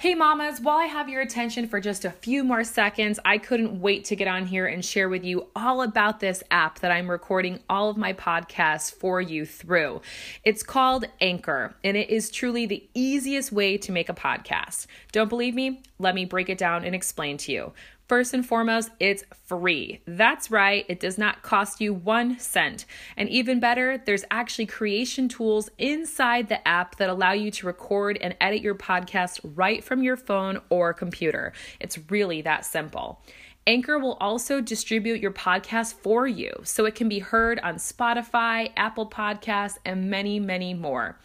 Hey, mamas, while I have your attention for just a few more seconds, I couldn't wait to get on here and share with you all about this app that I'm recording all of my podcasts for you through. It's called Anchor, and it is truly the easiest way to make a podcast. Don't believe me? Let me break it down and explain to you. First and foremost, it's free. That's right, it does not cost you one cent. And even better, there's actually creation tools inside the app that allow you to record and edit your podcast right from your phone or computer. It's really that simple. Anchor will also distribute your podcast for you so it can be heard on Spotify, Apple Podcasts, and many, many more.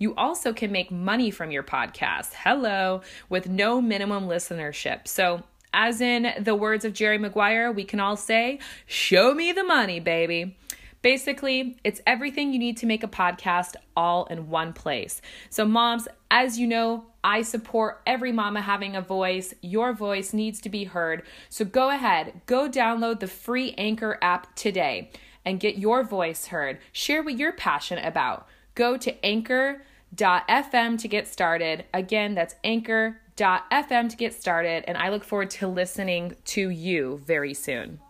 You also can make money from your podcast. Hello, with no minimum listenership. So as in the words of Jerry Maguire, we can all say, Show me the money, baby. Basically, it's everything you need to make a podcast all in one place. So, moms, as you know, I support every mama having a voice. Your voice needs to be heard. So, go ahead, go download the free Anchor app today and get your voice heard. Share what you're passionate about. Go to anchor.fm to get started. Again, that's anchor FM to get started, and I look forward to listening to you very soon.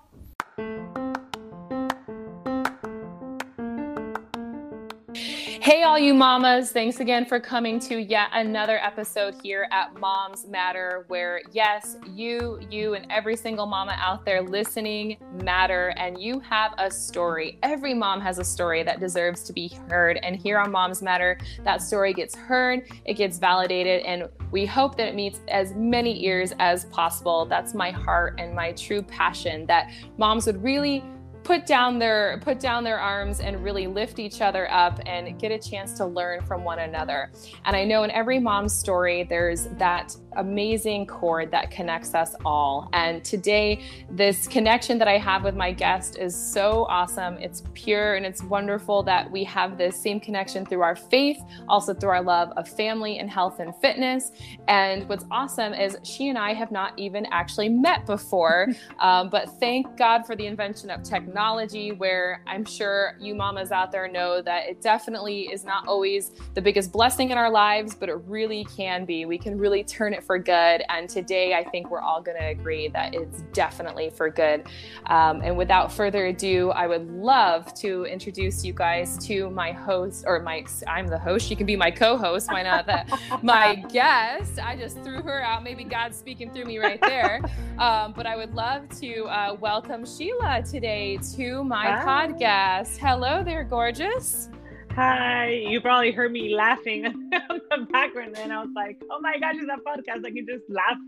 Hey, all you mamas, thanks again for coming to yet another episode here at Moms Matter, where yes, you, you, and every single mama out there listening matter, and you have a story. Every mom has a story that deserves to be heard. And here on Moms Matter, that story gets heard, it gets validated, and we hope that it meets as many ears as possible. That's my heart and my true passion that moms would really put down their put down their arms and really lift each other up and get a chance to learn from one another. And I know in every mom's story there's that amazing cord that connects us all. And today this connection that I have with my guest is so awesome. It's pure and it's wonderful that we have this same connection through our faith, also through our love of family and health and fitness. And what's awesome is she and I have not even actually met before, um, but thank God for the invention of technology technology where I'm sure you mamas out there know that it definitely is not always the biggest blessing in our lives, but it really can be. We can really turn it for good. And today, I think we're all going to agree that it's definitely for good. Um, and without further ado, I would love to introduce you guys to my host, or my, I'm the host. She can be my co host. Why not that? my guest. I just threw her out. Maybe God's speaking through me right there. Um, but I would love to uh, welcome Sheila today to my Hi. podcast. Hello there, gorgeous. Hi. You probably heard me laughing on the background, and I was like, "Oh my gosh, it's a podcast! I can just laugh."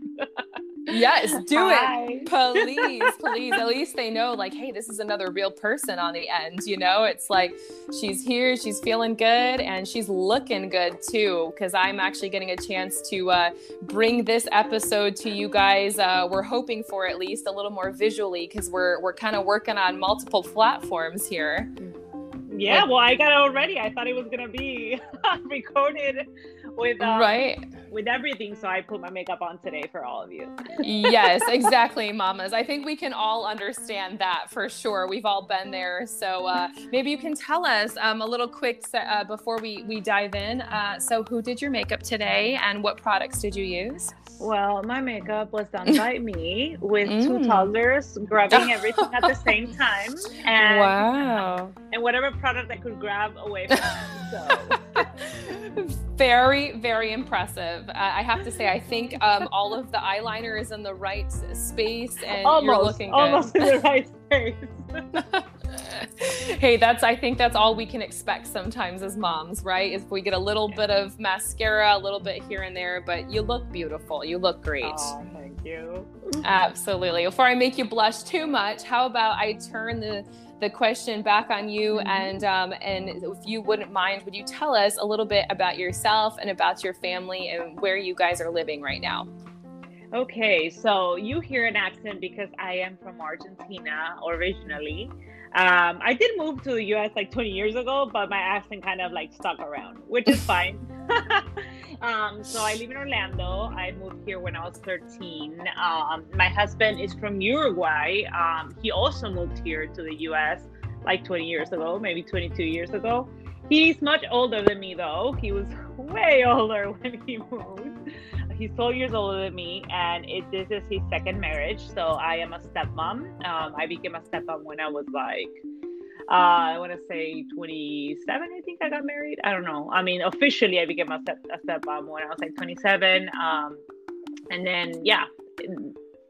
yes, do Hi. it, please, please. At least they know, like, hey, this is another real person on the end. You know, it's like she's here, she's feeling good, and she's looking good too. Because I'm actually getting a chance to uh, bring this episode to you guys. Uh, we're hoping for at least a little more visually, because we're we're kind of working on multiple platforms here. Yeah, well, I got it already. I thought it was gonna be recorded with um, right with everything, so I put my makeup on today for all of you. yes, exactly, mamas. I think we can all understand that for sure. We've all been there. So uh, maybe you can tell us um, a little quick uh, before we we dive in. Uh, so, who did your makeup today, and what products did you use? Well, my makeup was done by me with mm. two toddlers grabbing everything at the same time. And, wow. And whatever product I could grab away from them. So. very, very impressive. Uh, I have to say, I think um, all of the eyeliner is in the right space and almost, you're looking good. Almost in the right space. hey, that's I think that's all we can expect sometimes as moms, right? If we get a little bit of mascara, a little bit here and there, but you look beautiful. You look great. Oh, thank you. Absolutely. Before I make you blush too much, how about I turn the the question back on you mm-hmm. and um, and if you wouldn't mind would you tell us a little bit about yourself and about your family and where you guys are living right now okay so you hear an accent because i am from argentina originally um, I did move to the US like 20 years ago, but my accent kind of like stuck around, which is fine. um, so I live in Orlando. I moved here when I was 13. Um, my husband is from Uruguay. Um, he also moved here to the US like 20 years ago, maybe 22 years ago. He's much older than me, though. He was way older when he moved. He's 12 years older than me, and it, this is his second marriage. So I am a stepmom. Um, I became a stepmom when I was like, uh, I want to say 27. I think I got married. I don't know. I mean, officially, I became a, step, a stepmom when I was like 27. Um, and then, yeah,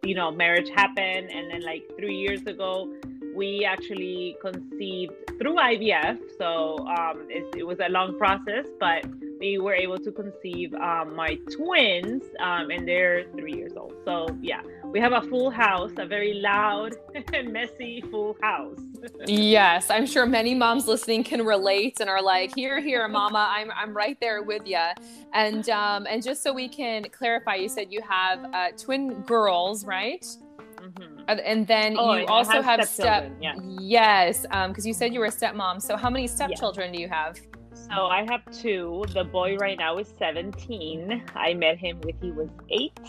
you know, marriage happened, and then like three years ago, we actually conceived through IVF. So um, it, it, was a long process, but we were able to conceive um, my twins, um, and they're three years old. So yeah, we have a full house, a very loud and messy full house. yes, I'm sure many moms listening can relate and are like, "Hear, hear, Mama, I'm I'm right there with you." And um, and just so we can clarify, you said you have uh, twin girls, right? Mm-hmm. And then oh, you also have, have step. Yeah. Yes, because um, you said you were a stepmom. So how many stepchildren yeah. do you have? So I have two. The boy right now is 17. I met him when he was eight.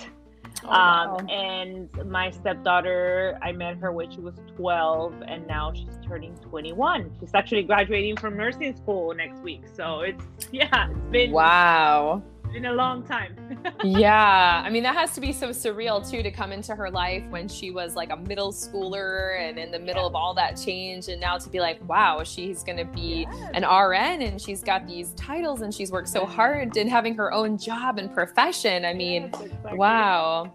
Oh, um. And my stepdaughter, I met her when she was 12, and now she's turning 21. She's actually graduating from nursing school next week. So it's, yeah, it's been. Wow in a long time. yeah. I mean, that has to be so surreal too to come into her life when she was like a middle schooler and in the middle yeah. of all that change. And now to be like, wow, she's going to be an RN and she's got these titles and she's worked so hard and having her own job and profession. I mean, yes, exactly. wow.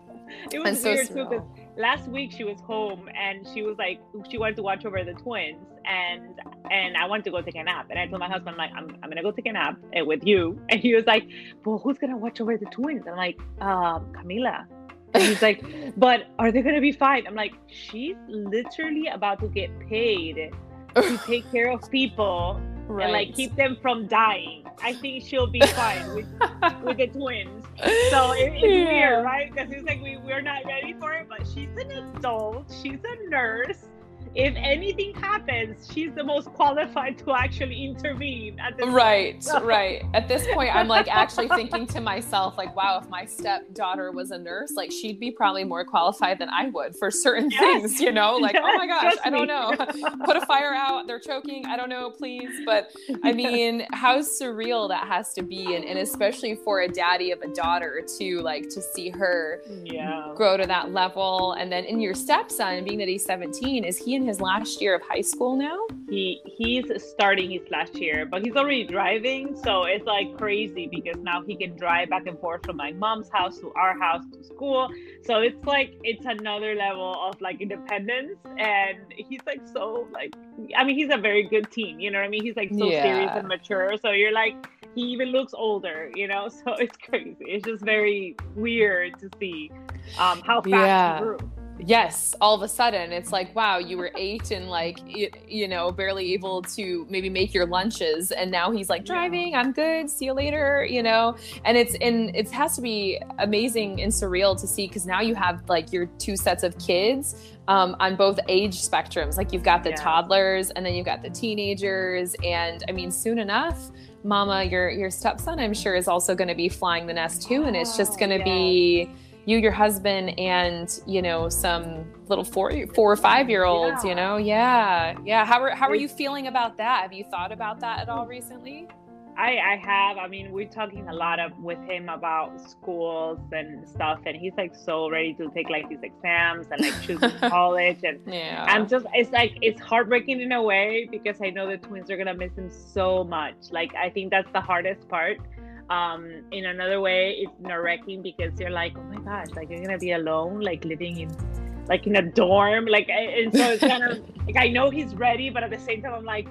It was and weird so too because last week she was home and she was like, she wanted to watch over the twins and and I wanted to go take a nap. And I told my husband, I'm like, I'm, I'm gonna go take a nap eh, with you. And he was like, Well, who's gonna watch over the twins? I'm like, um, Camila. And he's like, But are they gonna be fine? I'm like, she's literally about to get paid to take care of people right. and like keep them from dying. I think she'll be fine with with the twins. So it, it's yeah. weird, right? Because it's like we, we're not ready for it, but she's an adult, she's a nurse if anything happens, she's the most qualified to actually intervene. right, right. At this point, I'm like actually thinking to myself, like, wow, if my stepdaughter was a nurse, like she'd be probably more qualified than I would for certain yes. things, you know? Like, yes, oh my gosh, I don't know. Put a fire out, they're choking, I don't know, please. But I mean, how surreal that has to be, and, and especially for a daddy of a daughter to like to see her yeah. grow to that level. And then in your stepson, being that he's 17, is he in his last year of high school now? He he's starting his last year, but he's already driving, so it's like crazy because now he can drive back and forth from my mom's house to our house to school. So it's like it's another level of like independence and he's like so like I mean he's a very good teen, you know what I mean? He's like so yeah. serious and mature. So you're like he even looks older, you know? So it's crazy. It's just very weird to see um, how fast yeah. he grew yes all of a sudden it's like wow you were eight and like you, you, know barely able to maybe make your lunches and now he's like driving i'm good see you later you know and it's and it has to be amazing and surreal to see because now you have like your two sets of kids um, on both age spectrums like you've got the yeah. toddlers and then you've got the teenagers and i mean soon enough mama your your stepson i'm sure is also going to be flying the nest too and it's just going to yeah. be you, your husband, and you know some little four, four or five year olds. Yeah. You know, yeah, yeah. How are how are you feeling about that? Have you thought about that at all recently? I, I have. I mean, we're talking a lot of with him about schools and stuff, and he's like so ready to take like his exams and like choose college. And yeah. I'm just, it's like it's heartbreaking in a way because I know the twins are gonna miss him so much. Like I think that's the hardest part um in another way it's nerve-wracking because you're like oh my gosh like you're gonna be alone like living in like in a dorm like and so it's kind of like i know he's ready but at the same time i'm like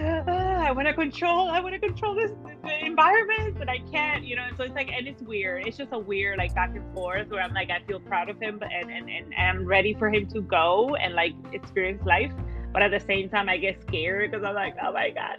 ah, i want to control i want to control this environment but i can't you know and so it's like and it's weird it's just a weird like back and forth where i'm like i feel proud of him but and and, and i'm ready for him to go and like experience life but at the same time i get scared because i'm like oh my god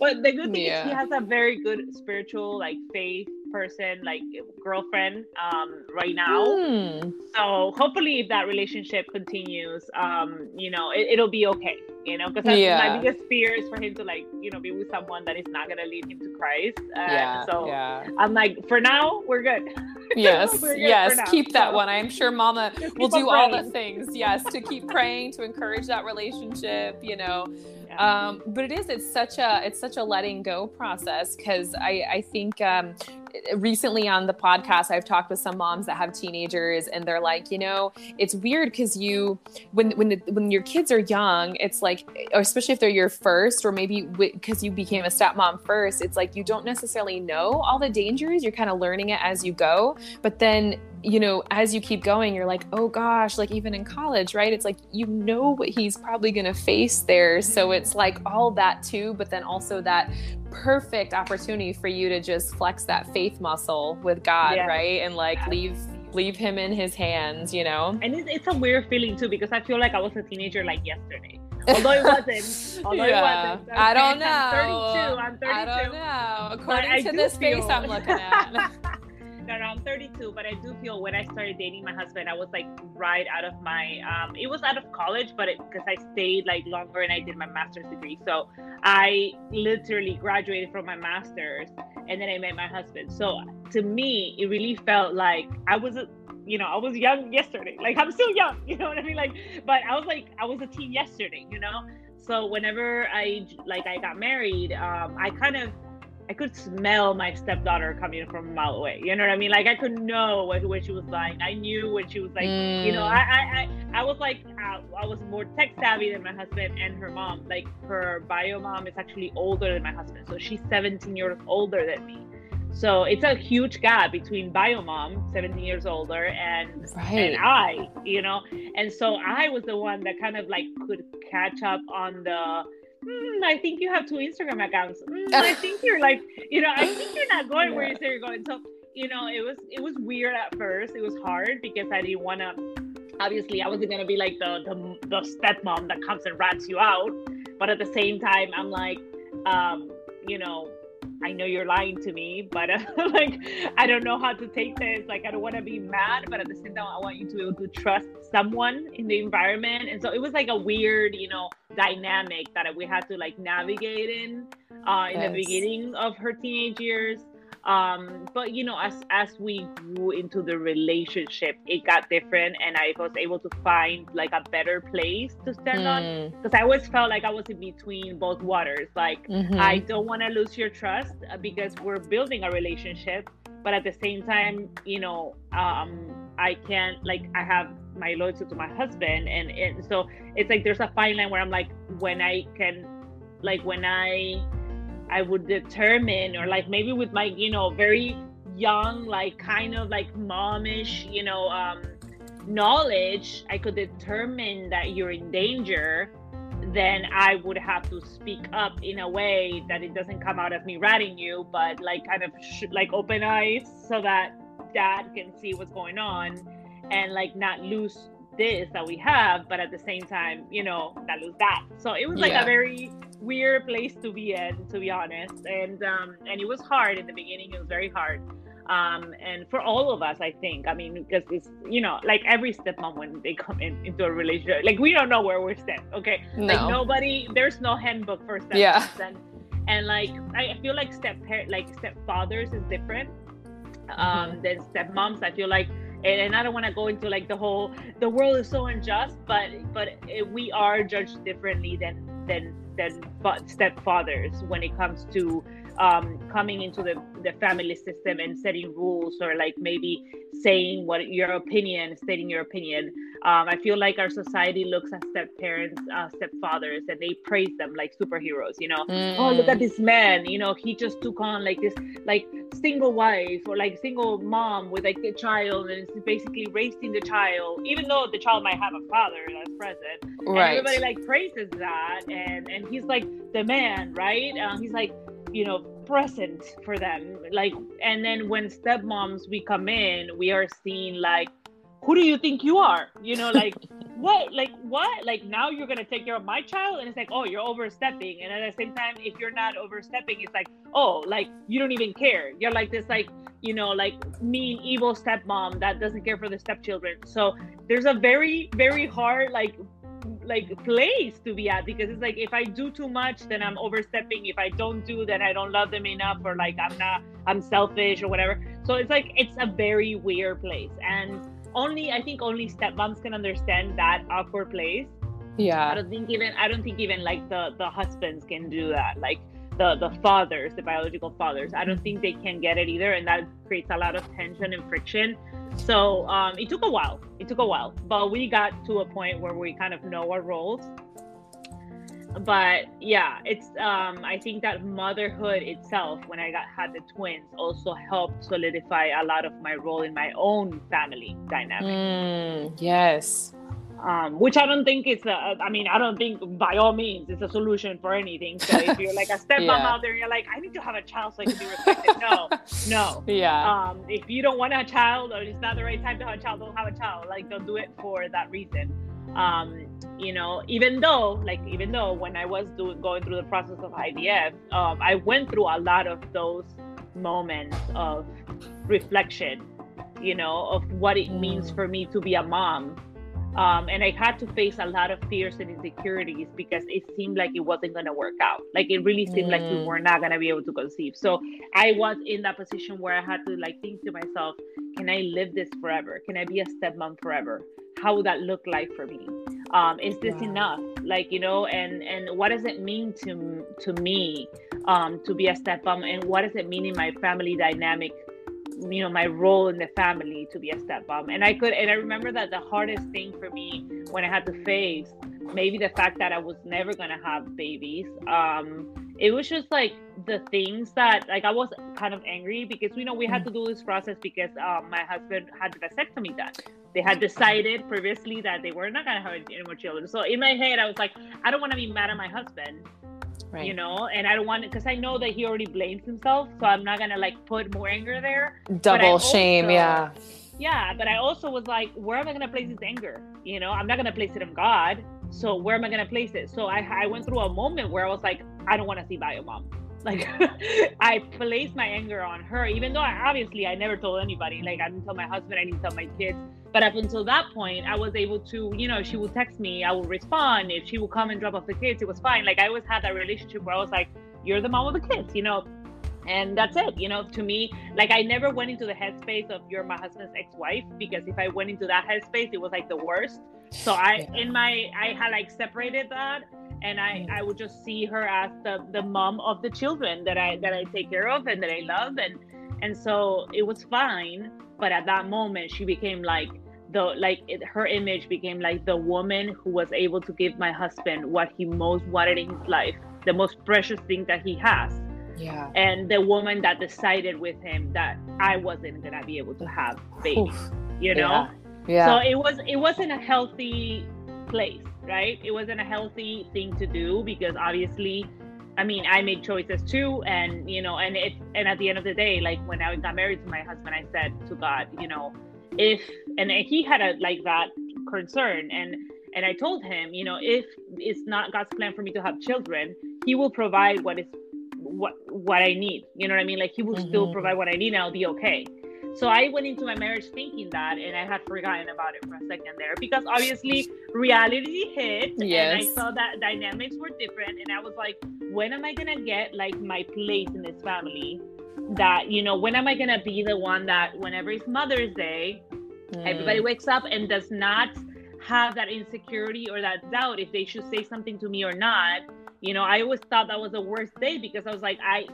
but the good thing yeah. is he has a very good spiritual like faith person like girlfriend um right now. Mm. so hopefully if that relationship continues um you know it, will be okay you know because yeah. my biggest fear is for him to like you know be with someone that is not gonna lead him to christ. Uh, yeah, so yeah. i'm like for now we're good. Yes we're good yes keep that so, one. I'm sure mama will do all the things yes to keep praying to encourage that relationship you know. Um, but it is it's such a it's such a letting go process because i i think um, recently on the podcast i've talked with some moms that have teenagers and they're like you know it's weird because you when when the, when your kids are young it's like especially if they're your first or maybe because you became a stepmom first it's like you don't necessarily know all the dangers. You're kind of learning it as you go. But then you know, as you keep going, you're like, oh gosh, like even in college, right? It's like you know what he's probably going to face there. So it's like all that too, but then also that perfect opportunity for you to just flex that faith muscle with God, yeah. right? And like yeah. leave leave him in his hands, you know? And it's, it's a weird feeling too because I feel like I was a teenager like yesterday. Although it wasn't. Although yeah. it wasn't. I don't know. I'm 32. I'm 32. I don't know. According to this feel... face I'm looking at. no, 32, but I do feel when I started dating my husband, I was like right out of my, um, it was out of college, but it, because I stayed like longer and I did my master's degree. So I literally graduated from my master's and then I met my husband. So to me, it really felt like I was, you know, I was young yesterday. Like I'm still young, you know what I mean? Like, but I was like, I was a teen yesterday, you know? So whenever I, like, I got married, um, I kind of, I could smell my stepdaughter coming from a mile away. You know what I mean? Like I could know what, what she was like. I knew when she was like, mm. you know, mm. I, I, I, I was like, uh, I was more tech savvy than my husband and her mom. Like her bio mom is actually older than my husband, so she's 17 years older than me. So it's a huge gap between bio mom, 17 years older, and right. and I, you know. And so I was the one that kind of like could catch up on the mm, I think you have two Instagram accounts. Mm, I think you're like, you know, I think you're not going yeah. where you say you're going. So, you know, it was it was weird at first. It was hard because I didn't want to. Obviously, I wasn't gonna be like the, the the stepmom that comes and rats you out, but at the same time, I'm like, um, you know, I know you're lying to me, but uh, like I don't know how to take this. Like I don't want to be mad, but at the same time, I want you to be able to trust someone in the environment. And so it was like a weird, you know, dynamic that we had to like navigate in uh, in yes. the beginning of her teenage years um but you know as as we grew into the relationship it got different and i was able to find like a better place to stand mm. on because i always felt like i was in between both waters like mm-hmm. i don't want to lose your trust uh, because we're building a relationship but at the same time you know um i can't like i have my loyalty to my husband and and so it's like there's a fine line where i'm like when i can like when i I would determine, or like maybe with my, you know, very young, like kind of like momish, you know, um, knowledge, I could determine that you're in danger, then I would have to speak up in a way that it doesn't come out of me ratting you, but like kind of sh- like open eyes so that dad can see what's going on and like not lose this that we have, but at the same time, you know, not lose that. So it was like yeah. a very weird place to be in, to be honest. And um, and it was hard in the beginning. It was very hard. Um, and for all of us, I think. I mean, because it's you know, like every stepmom when they come in into a relationship, like we don't know where we're step. Okay, no. like nobody. There's no handbook for stepmoms. Yeah. And, and like I feel like step like stepfathers is different um, mm-hmm. than stepmoms. I feel like and, and I don't want to go into like the whole the world is so unjust, but but it, we are judged differently than than than stepfathers when it comes to um, coming into the, the family system and setting rules or like maybe saying what your opinion, stating your opinion. Um, I feel like our society looks at step parents, uh, stepfathers, and they praise them like superheroes. You know, mm. oh look at this man. You know, he just took on like this like single wife or like single mom with like a child and is basically raising the child, even though the child might have a father that's present. Right. And everybody like praises that, and and he's like the man, right? Um, he's like you know present for them. Like and then when stepmoms we come in we are seen like who do you think you are? You know like what like what? Like now you're gonna take care of my child and it's like oh you're overstepping. And at the same time if you're not overstepping it's like oh like you don't even care. You're like this like you know like mean evil stepmom that doesn't care for the stepchildren. So there's a very very hard like like place to be at because it's like if I do too much, then I'm overstepping. If I don't do, then I don't love them enough, or like I'm not, I'm selfish or whatever. So it's like it's a very weird place, and only I think only stepmoms can understand that awkward place. Yeah. I don't think even I don't think even like the the husbands can do that. Like the the fathers, the biological fathers. I don't think they can get it either, and that creates a lot of tension and friction. So um, it took a while. It took a while, but we got to a point where we kind of know our roles. But yeah, it's um, I think that motherhood itself, when I got had the twins, also helped solidify a lot of my role in my own family dynamic. Mm, yes um, which I don't think it's a, I mean, I don't think by all means it's a solution for anything. So if you're like a stepmom yeah. out there and you're like, I need to have a child so I can be respected. no, no. Yeah. Um, if you don't want a child or it's not the right time to have a child, don't have a child. Like, don't do it for that reason. Um, you know, even though, like, even though when I was doing going through the process of IVF, um, I went through a lot of those moments of reflection, you know, of what it means mm. for me to be a mom um, and I had to face a lot of fears and insecurities because it seemed like it wasn't going to work out. Like it really seemed mm. like we mm. were not going to be able to conceive. So I was in that position where I had to like think to myself, can I live this forever? Can I be a stepmom forever? How would that look like for me? Um, is this enough? Like you know, and and what does it mean to to me um, to be a stepmom, and what does it mean in my family dynamic you know my role in the family to be a stepmom and i could and i remember that the hardest thing for me when i had to face maybe the fact that i was never to have babies um it was just like the things that like i was kind of angry because you know we had to do this process because um, my husband had the vasectomy done. They had decided previously that they were not going to have any more children. So in my head i was like i don't want to be mad at my husband right. you know and i don't want it because i know that he already blames himself so i'm not gonna like put more anger there double shame also, yeah yeah but i also was like where am i gonna place this anger you know i'm not gonna place it on god so where am i gonna place it so i, I went through a moment where i was like i don't want to see bio mom like I placed my anger on her, even though I, obviously I never told anybody. Like I didn't tell my husband, I didn't tell my kids. But up until that point, I was able to, you know, she would text me, I would respond. If she would come and drop off the kids, it was fine. Like I always had that relationship where I was like, "You're the mom of the kids," you know. And that's it, you know. To me, like I never went into the headspace of "you're my husband's ex-wife" because if I went into that headspace, it was like the worst. So I, in my, I had like separated that and I, mm. I would just see her as the, the mom of the children that I that I take care of and that I love and and so it was fine but at that moment she became like the like it, her image became like the woman who was able to give my husband what he most wanted in his life the most precious thing that he has yeah and the woman that decided with him that I wasn't gonna be able to have babies Oof. you know yeah. yeah so it was it wasn't a healthy place right? It wasn't a healthy thing to do because obviously, I mean, I made choices too, and you know, and it, and at the end of the day, like when I got married to my husband, I said to God, you know, if and he had a like that concern, and and I told him, you know, if it's not God's plan for me to have children, He will provide what is what what I need. You know what I mean? Like He will mm-hmm. still provide what I need, and I'll be okay. So I went into my marriage thinking that, and I had forgotten about it for a second there because obviously reality hit, yes. and I saw that dynamics were different, and I was like, when am I gonna get like my place in this family? That you know, when am I gonna be the one that whenever it's Mother's Day, mm. everybody wakes up and does not have that insecurity or that doubt if they should say something to me or not. You know, I always thought that was the worst day because I was like, I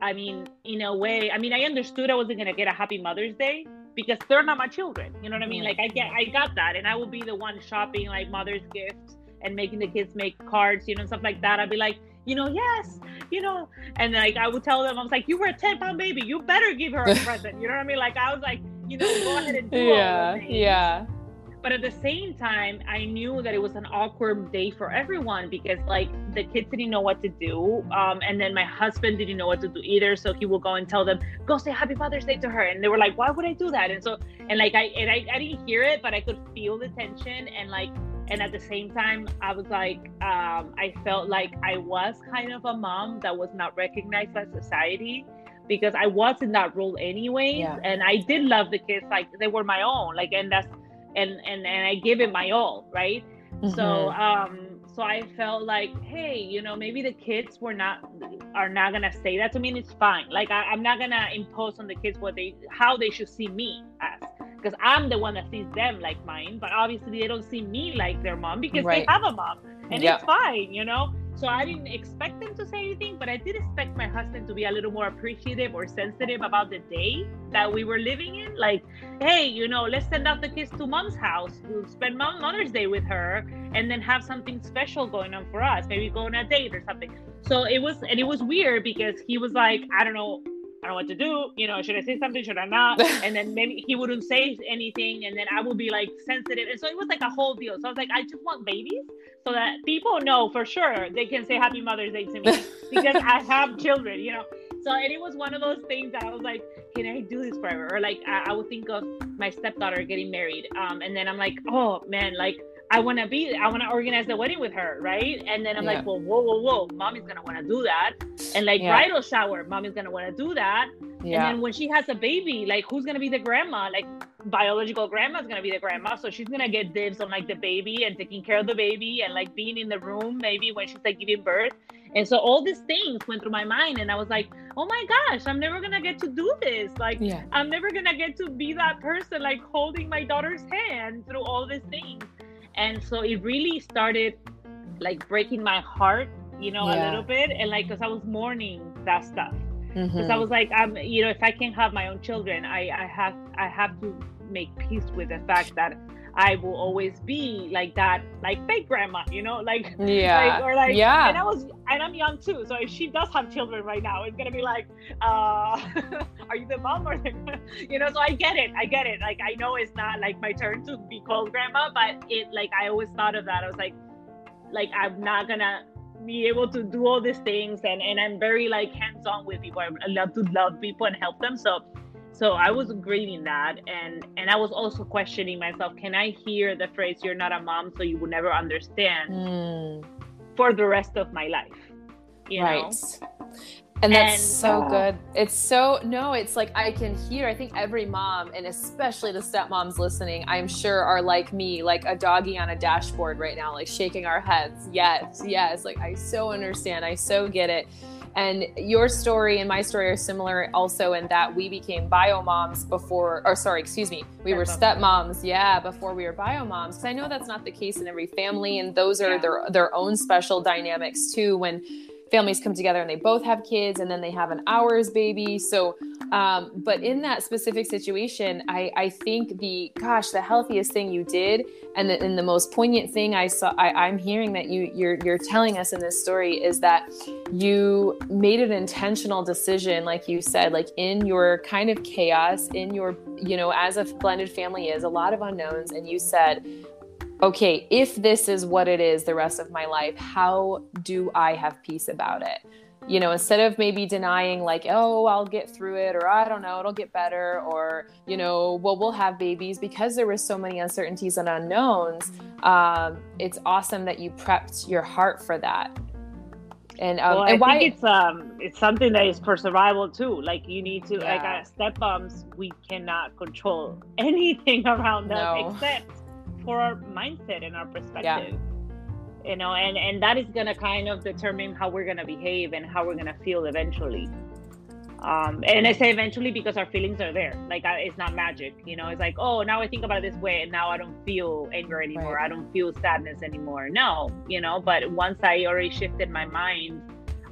I mean, in a way, I mean, I understood I wasn't gonna get a happy Mother's Day because they're not my children. You know what I mean? Like I get, I got that, and I would be the one shopping like mother's gifts and making the kids make cards, you know, stuff like that. I'd be like, you know, yes, you know, and like I would tell them, I was like, you were a ten pound baby, you better give her a present. You know what I mean? Like I was like, you know, go ahead and do yeah, yeah. But at the same time, I knew that it was an awkward day for everyone because like the kids didn't know what to do. Um, and then my husband didn't know what to do either. So he would go and tell them, go say happy Father's Day to her. And they were like, why would I do that? And so, and like, I, and I, I didn't hear it, but I could feel the tension. And like, and at the same time, I was like, um, I felt like I was kind of a mom that was not recognized by society because I was in that role anyways. Yeah. And I did love the kids like they were my own. Like, and that's and and and I gave it my all, right? Mm-hmm. So um so I felt like, hey, you know, maybe the kids were not are not gonna say that to me, and it's fine. Like I, am not gonna impose on the kids what they how they should see me as. Because I'm the one that sees them like mine, but obviously they don't see me like their mom because Right. they have a mom and Yep. it's fine, you know. So I didn't expect them to say anything, but I did expect my husband to be a little more appreciative or sensitive about the day that we were living in. Like, hey, you know, let's send out the kids to mom's house to spend Mom- Mother's Day with her, and then have something special going on for us. Maybe go on a date or something. So it was, and it was weird because he was like, I don't know. Don't know what to do. You know, should I say something? Should I not? And then maybe he wouldn't say anything, and then I would be like sensitive. And so it was like a whole deal. So I was like, I just want babies so that people know for sure they can say Happy Mother's Day to me because I have children, you know. So and it was one of those things that I was like, can I do this forever? Or like I, I would think of my stepdaughter getting married, um, and then I'm like, oh man, like I want to be, I want to organize the wedding with her, right? And then I'm Yeah. like, well, whoa, whoa, whoa, mommy's gonna want to do that, and like Yeah. bridal shower, mommy's gonna want to do that, Yeah. and then when she has a baby, like who's gonna be the grandma? Like biological grandma's gonna be the grandma, so she's gonna get dibs on like the baby and taking care of the baby and like being in the room maybe when she's like giving birth. And so all these things went through my mind, and I was like, oh my gosh, I'm never gonna get to do this. Like yeah. I'm never gonna get to be that person like holding my daughter's hand through all these things. And so it really started like breaking my heart, you know, a little bit. And like, cause I was mourning that stuff. Cause Mhm. I was like, I'm, you know, if I can't have my own children, I, I have, I have to make peace with the fact that I will always be like that, like fake grandma, you know, like, yeah. like, or like, yeah. and I was, and I'm young too. So if she does have children right now, it's gonna be like, uh, are you the mom or the, you know? So I get it, I get it. Like I know it's not like my turn to be called grandma, but it, like I always thought of that. I was like, like I'm not gonna be able to do all these things, and and I'm very like hands-on with people. I love to love people and help them. So. So I was grieving that, and and I was also questioning myself. Can I hear the phrase "You're not a mom, so you will never understand" Mm, for the rest of my life. You right. know? And that's And- so oh. good. It's so no, it's like I can hear. I think every mom, and especially the stepmoms listening, I'm sure are like me, like a doggy on a dashboard right now, like shaking our heads. Yes, yes. Like I so understand. I so get it. And your story and my story are similar also in that we became bio moms before, or sorry, excuse me, we were Stepmoms. stepmoms, yeah, before we were bio moms. Because I know that's not the case in every family, and those are Yeah. their their own special dynamics too. When families come together and they both have kids and then they have an ours baby. So um, but in that specific situation I, I think the gosh the healthiest thing you did and the, and the most poignant thing i saw I, i'm hearing that you you're, you're telling us in this story is that you made an intentional decision like you said like in your kind of chaos in your you know as a blended family is a lot of unknowns. And you said okay, if this is what it is the rest of my life, how do I have peace about it? You know, instead of maybe denying, like, oh, I'll get through it, or I don't know, it'll get better, or, you know, well, we'll have babies because there was so many uncertainties and unknowns. Um, it's awesome that you prepped your heart for that. And, um, well, and I why? think it's um it's something that is for survival too. Like you need to like Yeah. as stepmoms, we cannot control anything around us No. except for our mindset and our perspective. You know, and and that is gonna kind of determine how we're gonna behave and how we're gonna feel eventually. Um, and I say eventually because our feelings are there. Like I, it's not magic, you know. It's like, oh, now I think about it this way, and now I don't feel anger anymore. Right. I don't feel sadness anymore. No, you know. But once I already shifted my mind,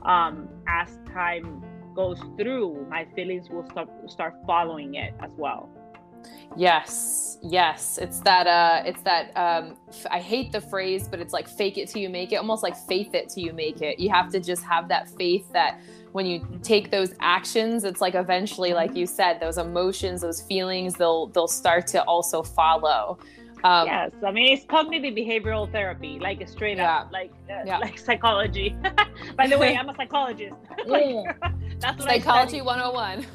um, as time goes through, my feelings will start start following it as well. Yes, yes. It's that uh it's that um f- I hate the phrase, but it's like fake it till you make it, almost like faith it till you make it. You have to just have that faith that when you take those actions, it's like eventually, like you said, those emotions, those feelings, they'll they'll start to also follow. Um yes, I mean it's cognitive behavioral therapy, like a straight Yeah. up, like uh, Yeah. like psychology. By the way, I'm a psychologist. Like, that's what I Psychology study. 101.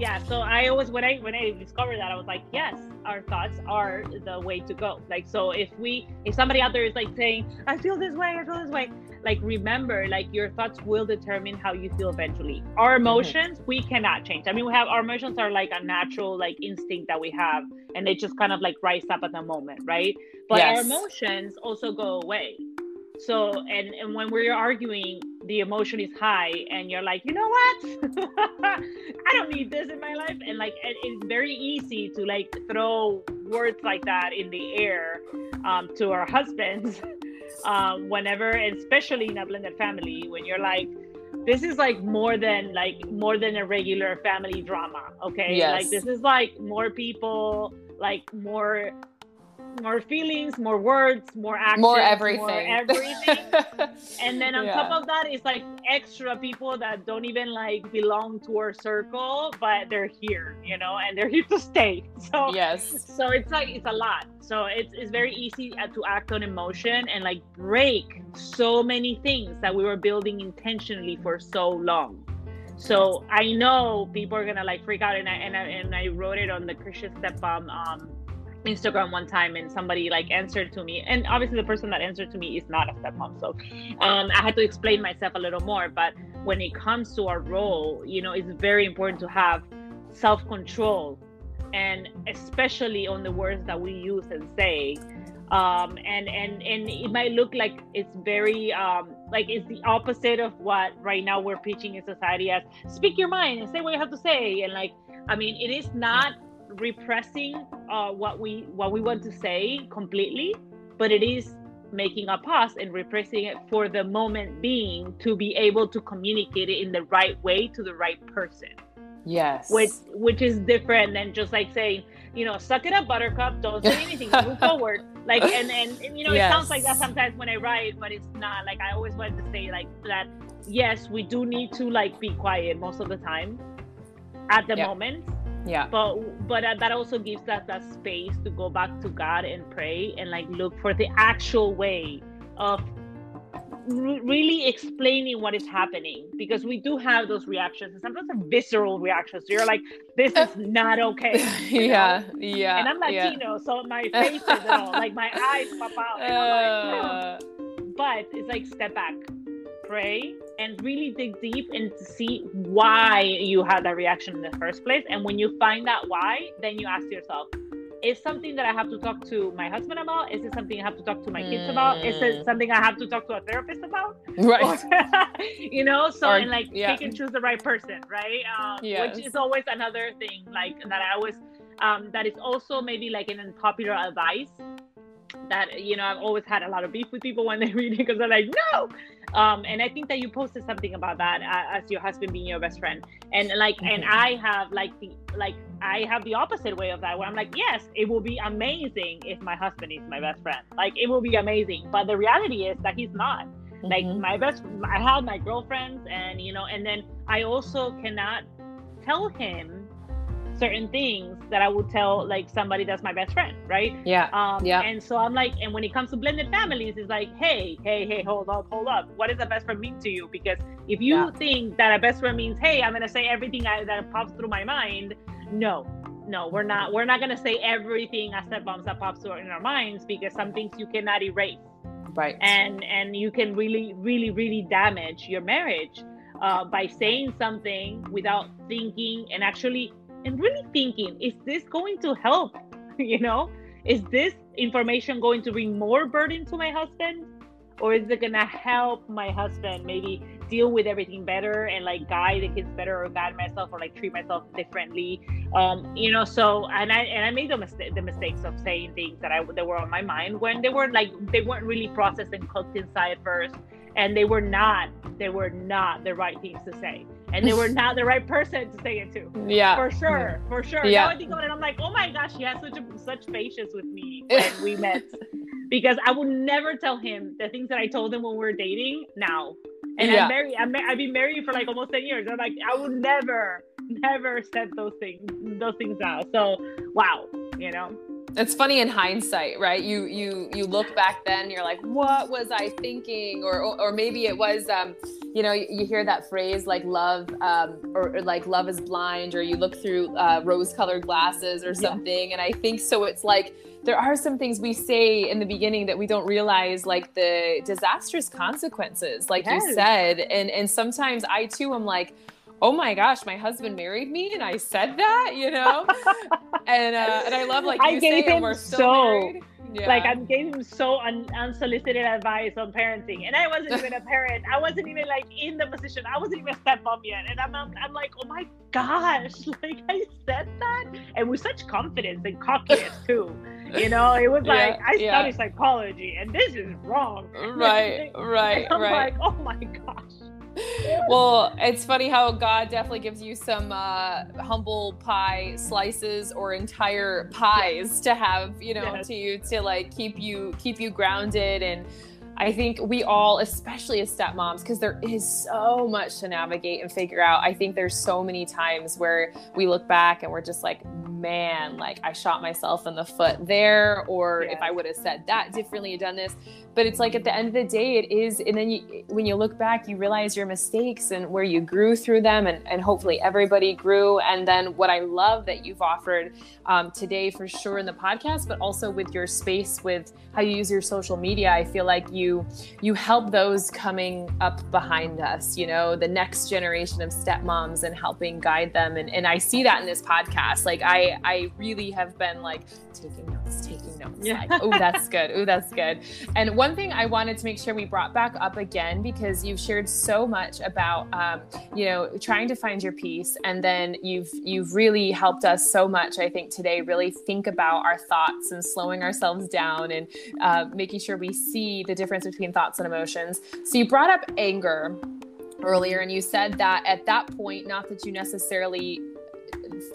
Yeah so i always when i when i discovered that i was like yes our thoughts are the way to go. Like so if we if somebody out there is like saying i feel this way i feel this way like remember like your thoughts will determine how you feel eventually. Our mm-hmm. emotions we cannot change. I mean we have our emotions are like a natural like instinct that we have and they just kind of like rise up at the moment right? But our emotions also go away So and and when we're arguing, the emotion is high, and you're like, you know what? I don't need this in my life, and like it, it's very easy to like throw words like that in the air um, to our husbands um, whenever, especially in a blended family, when you're like this is like more than like more than a regular family drama okay Yes. like this is like more people like more more feelings more words more actions more everything. everything and then on Yeah. top of that it's like extra people that don't even like belong to our circle but they're here you know and they're here to stay so yes. so it's like it's a lot so it's, it's very easy uh, to act on emotion and like break so many things that we were building intentionally for so long so i know people are gonna like freak out and i and i, and I wrote it on the christian stepmom um instagram one time and somebody like answered to me and obviously the person that answered to me is not a stepmom so um i had to explain myself a little more but when it comes to our role you know it's very important to have self-control and especially on the words that we use and say um and and and it might look like it's very um like it's the opposite of what right now we're preaching in society as speak your mind and say what you have to say and like i mean it is not repressing uh what we what we want to say completely but it is making a pause and repressing it for the moment being to be able to communicate it in the right way to the right person. Yes. which which is different than just like saying you know suck it up buttercup don't say anything move forward. Like and, and and you know it sounds like that sometimes when i write but it's not. Like i always wanted to say like that yes we do need to like be quiet most of the time at the Yeah. moment yeah. but but uh, that also gives us that space to go back to god and pray and like look for the actual way of re- really explaining what is happening because we do have those reactions and sometimes they're visceral reactions so you're like this is not okay you know? yeah. Yeah. and i'm yeah. latino so my face is all like my eyes pop out and I'm like, Uh, but it's like step back pray and really dig deep and see why you had that reaction in the first place and when you find out why then you ask yourself is something that i have to talk to my husband about is it something i have to talk to my kids about is it Mm. something i have to talk to a therapist about right. You know so Or- and like yeah. pick and choose the right person right um, Yes. which is always another thing like that i always um, that is also maybe like an unpopular advice that you know i've always had a lot of beef with people when they read it because they're like no um, and i think that you posted something about that uh, as your husband being your best friend and like and Mhm. i have like the like i have the opposite way of that where i'm like yes it will be amazing if my husband is my best friend like it will be amazing but the reality is that he's not like Mhm. my best i have my girlfriends and you know and then i also cannot tell him certain things that i would tell like somebody that's my best friend right yeah. um Yeah. and so i'm like and when it comes to blended families it's like hey hey hey hold up hold up what does a best friend mean to you because if you Yeah. think that a best friend means hey i'm gonna say everything I, that pops through my mind no no we're not we're not gonna say everything as step bombs that pops through in our minds because some things you cannot erase Right. and and you can really really really damage your marriage uh, by saying something without thinking and actually and really thinking is this going to help? You know is this information going to bring more burden to my husband? Or is it gonna help my husband maybe deal with everything better and like guide the kids better or guide myself or like treat myself differently? Um you know so and i and i made the mistake the mistakes of saying things that i that were on my mind when they were like they weren't really processed and cooked inside first and they were not they were not the right things to say and they were not the right person to say it to. Yeah. for sure for sure. Yeah. now i think about it i'm like oh my gosh he has such a, such patience with me when we met. Because i would never tell him the things that i told him when we were dating now. And Yeah. i'm married I'm, I've been married for like almost 10 years. I'm like i would never never said those things those things now so wow you know it's funny in hindsight right? You you you look back then you're like what was i thinking? Or or, maybe it was um you know you, hear that phrase like love um or, or like love is blind or you look through uh, rose colored glasses or Yeah. something and i think so it's like there are some things we say in the beginning that we don't realize like the disastrous consequences like you said and and sometimes i too am like oh my gosh my husband married me and i said that you know and uh, and I love like I gave him we're still so- married. Yeah. Like I'm giving him so un- unsolicited advice on parenting, and I wasn't even a parent. I wasn't even like in the position. I wasn't even a stepmom yet, and I'm, I'm, I'm like, oh my gosh, like I said that, and with such confidence and cockiness too. You know, it was like yeah, I studied yeah. psychology, and this is wrong. Right, right, I'm right. Like, oh my gosh well, it's funny how God definitely gives you some uh, humble pie slices or entire pies to have, you know, yes. to you to like keep you keep you grounded and I think we all, especially as stepmoms, because there is so much to navigate and figure out. I think there's so many times where we look back and we're just like, man, like I shot myself in the foot there, or yes. if I would have said that differently, done this but it's like at the end of the day it is and then you, when you look back you realize your mistakes and where you grew through them and, and hopefully everybody grew and then what i love that you've offered um, today for sure in the podcast but also with your space with how you use your social media i feel like you you help those coming up behind us you know the next generation of stepmoms and helping guide them. And, and i see that in this podcast. Like i i really have been like taking notes taking notes yeah. like oh that's good oh that's good and one thing I wanted to make sure we brought back up again because you've shared so much about um, you know trying to find your peace, and then you've you've really helped us so much. I think today really think about our thoughts and slowing ourselves down and uh, making sure we see the difference between thoughts and emotions. So you brought up anger earlier, and you said that at that point, not that you necessarily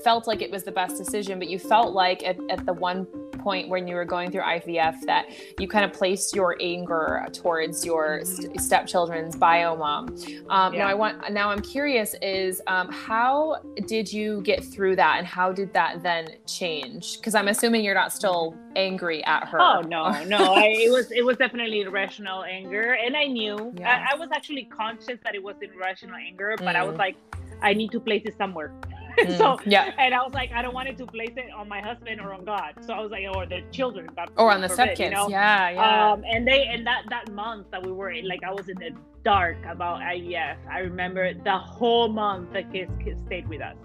felt like it was the best decision, but you felt like at, at the one point when you were going through IVF that you kind of placed your anger towards your mm-hmm. st- stepchildren's bio mom. Um, yeah. Now I want now I'm curious is um, how did you get through that and how did that then change? Because I'm assuming you're not still angry at her. Oh no, no, I, it was it was definitely irrational anger, and I knew I, I, was actually conscious that it was irrational anger, but mm. I was mm. like, I need to place it somewhere. Mm, so yeah, and I was like, I don't want it to place it on my husband or on God. So I was like, or the children, God or on the stepkids. You know? Yeah, yeah. Um, and they and that that month that we were in, like I was in the dark about IVF. I remember the whole month the kids, kids stayed with us.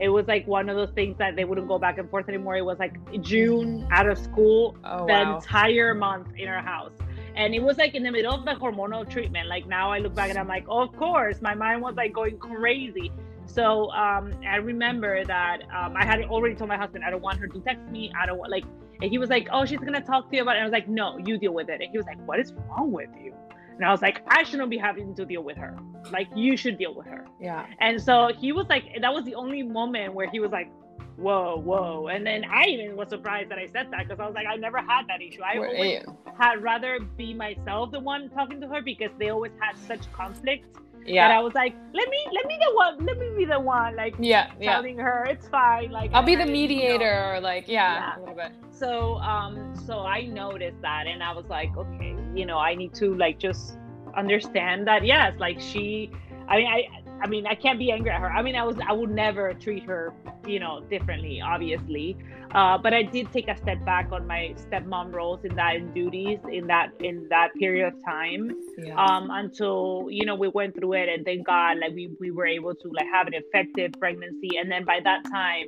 It was like one of those things that they wouldn't go back and forth anymore. It was like June out of school, oh, the wow. entire month in our house and it was like in the middle of the hormonal treatment like now i look back and i'm like oh, of course my mind was like going crazy so um, I remember that um, I had already told my husband I don't want her to text me. I don't want like, and he was like, "Oh, she's gonna talk to you about it." And I was like, "No, you deal with it." And he was like, "What is wrong with you?" And I was like, "I shouldn't be having to deal with her. Like, you should deal with her." Yeah. And so he was like, that was the only moment where he was like, whoa, whoa. And then I even was surprised that I said that because I was like, I never had that issue. I always had rather be myself the one talking to her because they always had such conflict yeah and i was like let me let me the one let me be the one like yeah telling yeah. her it's fine like i'll be the mediator you know. or like yeah, yeah, a little bit so um so i noticed that and i was like okay you know i need to like just understand that yes like she i mean i I mean, I can't be angry at her. I mean, I was, I would never treat her, you know, differently, obviously. Uh, but I did take a step back on my stepmom roles in that in duties in that in that period of time, yeah. um, until you know we went through it, and thank God, like we we were able to like have an effective pregnancy. And then by that time,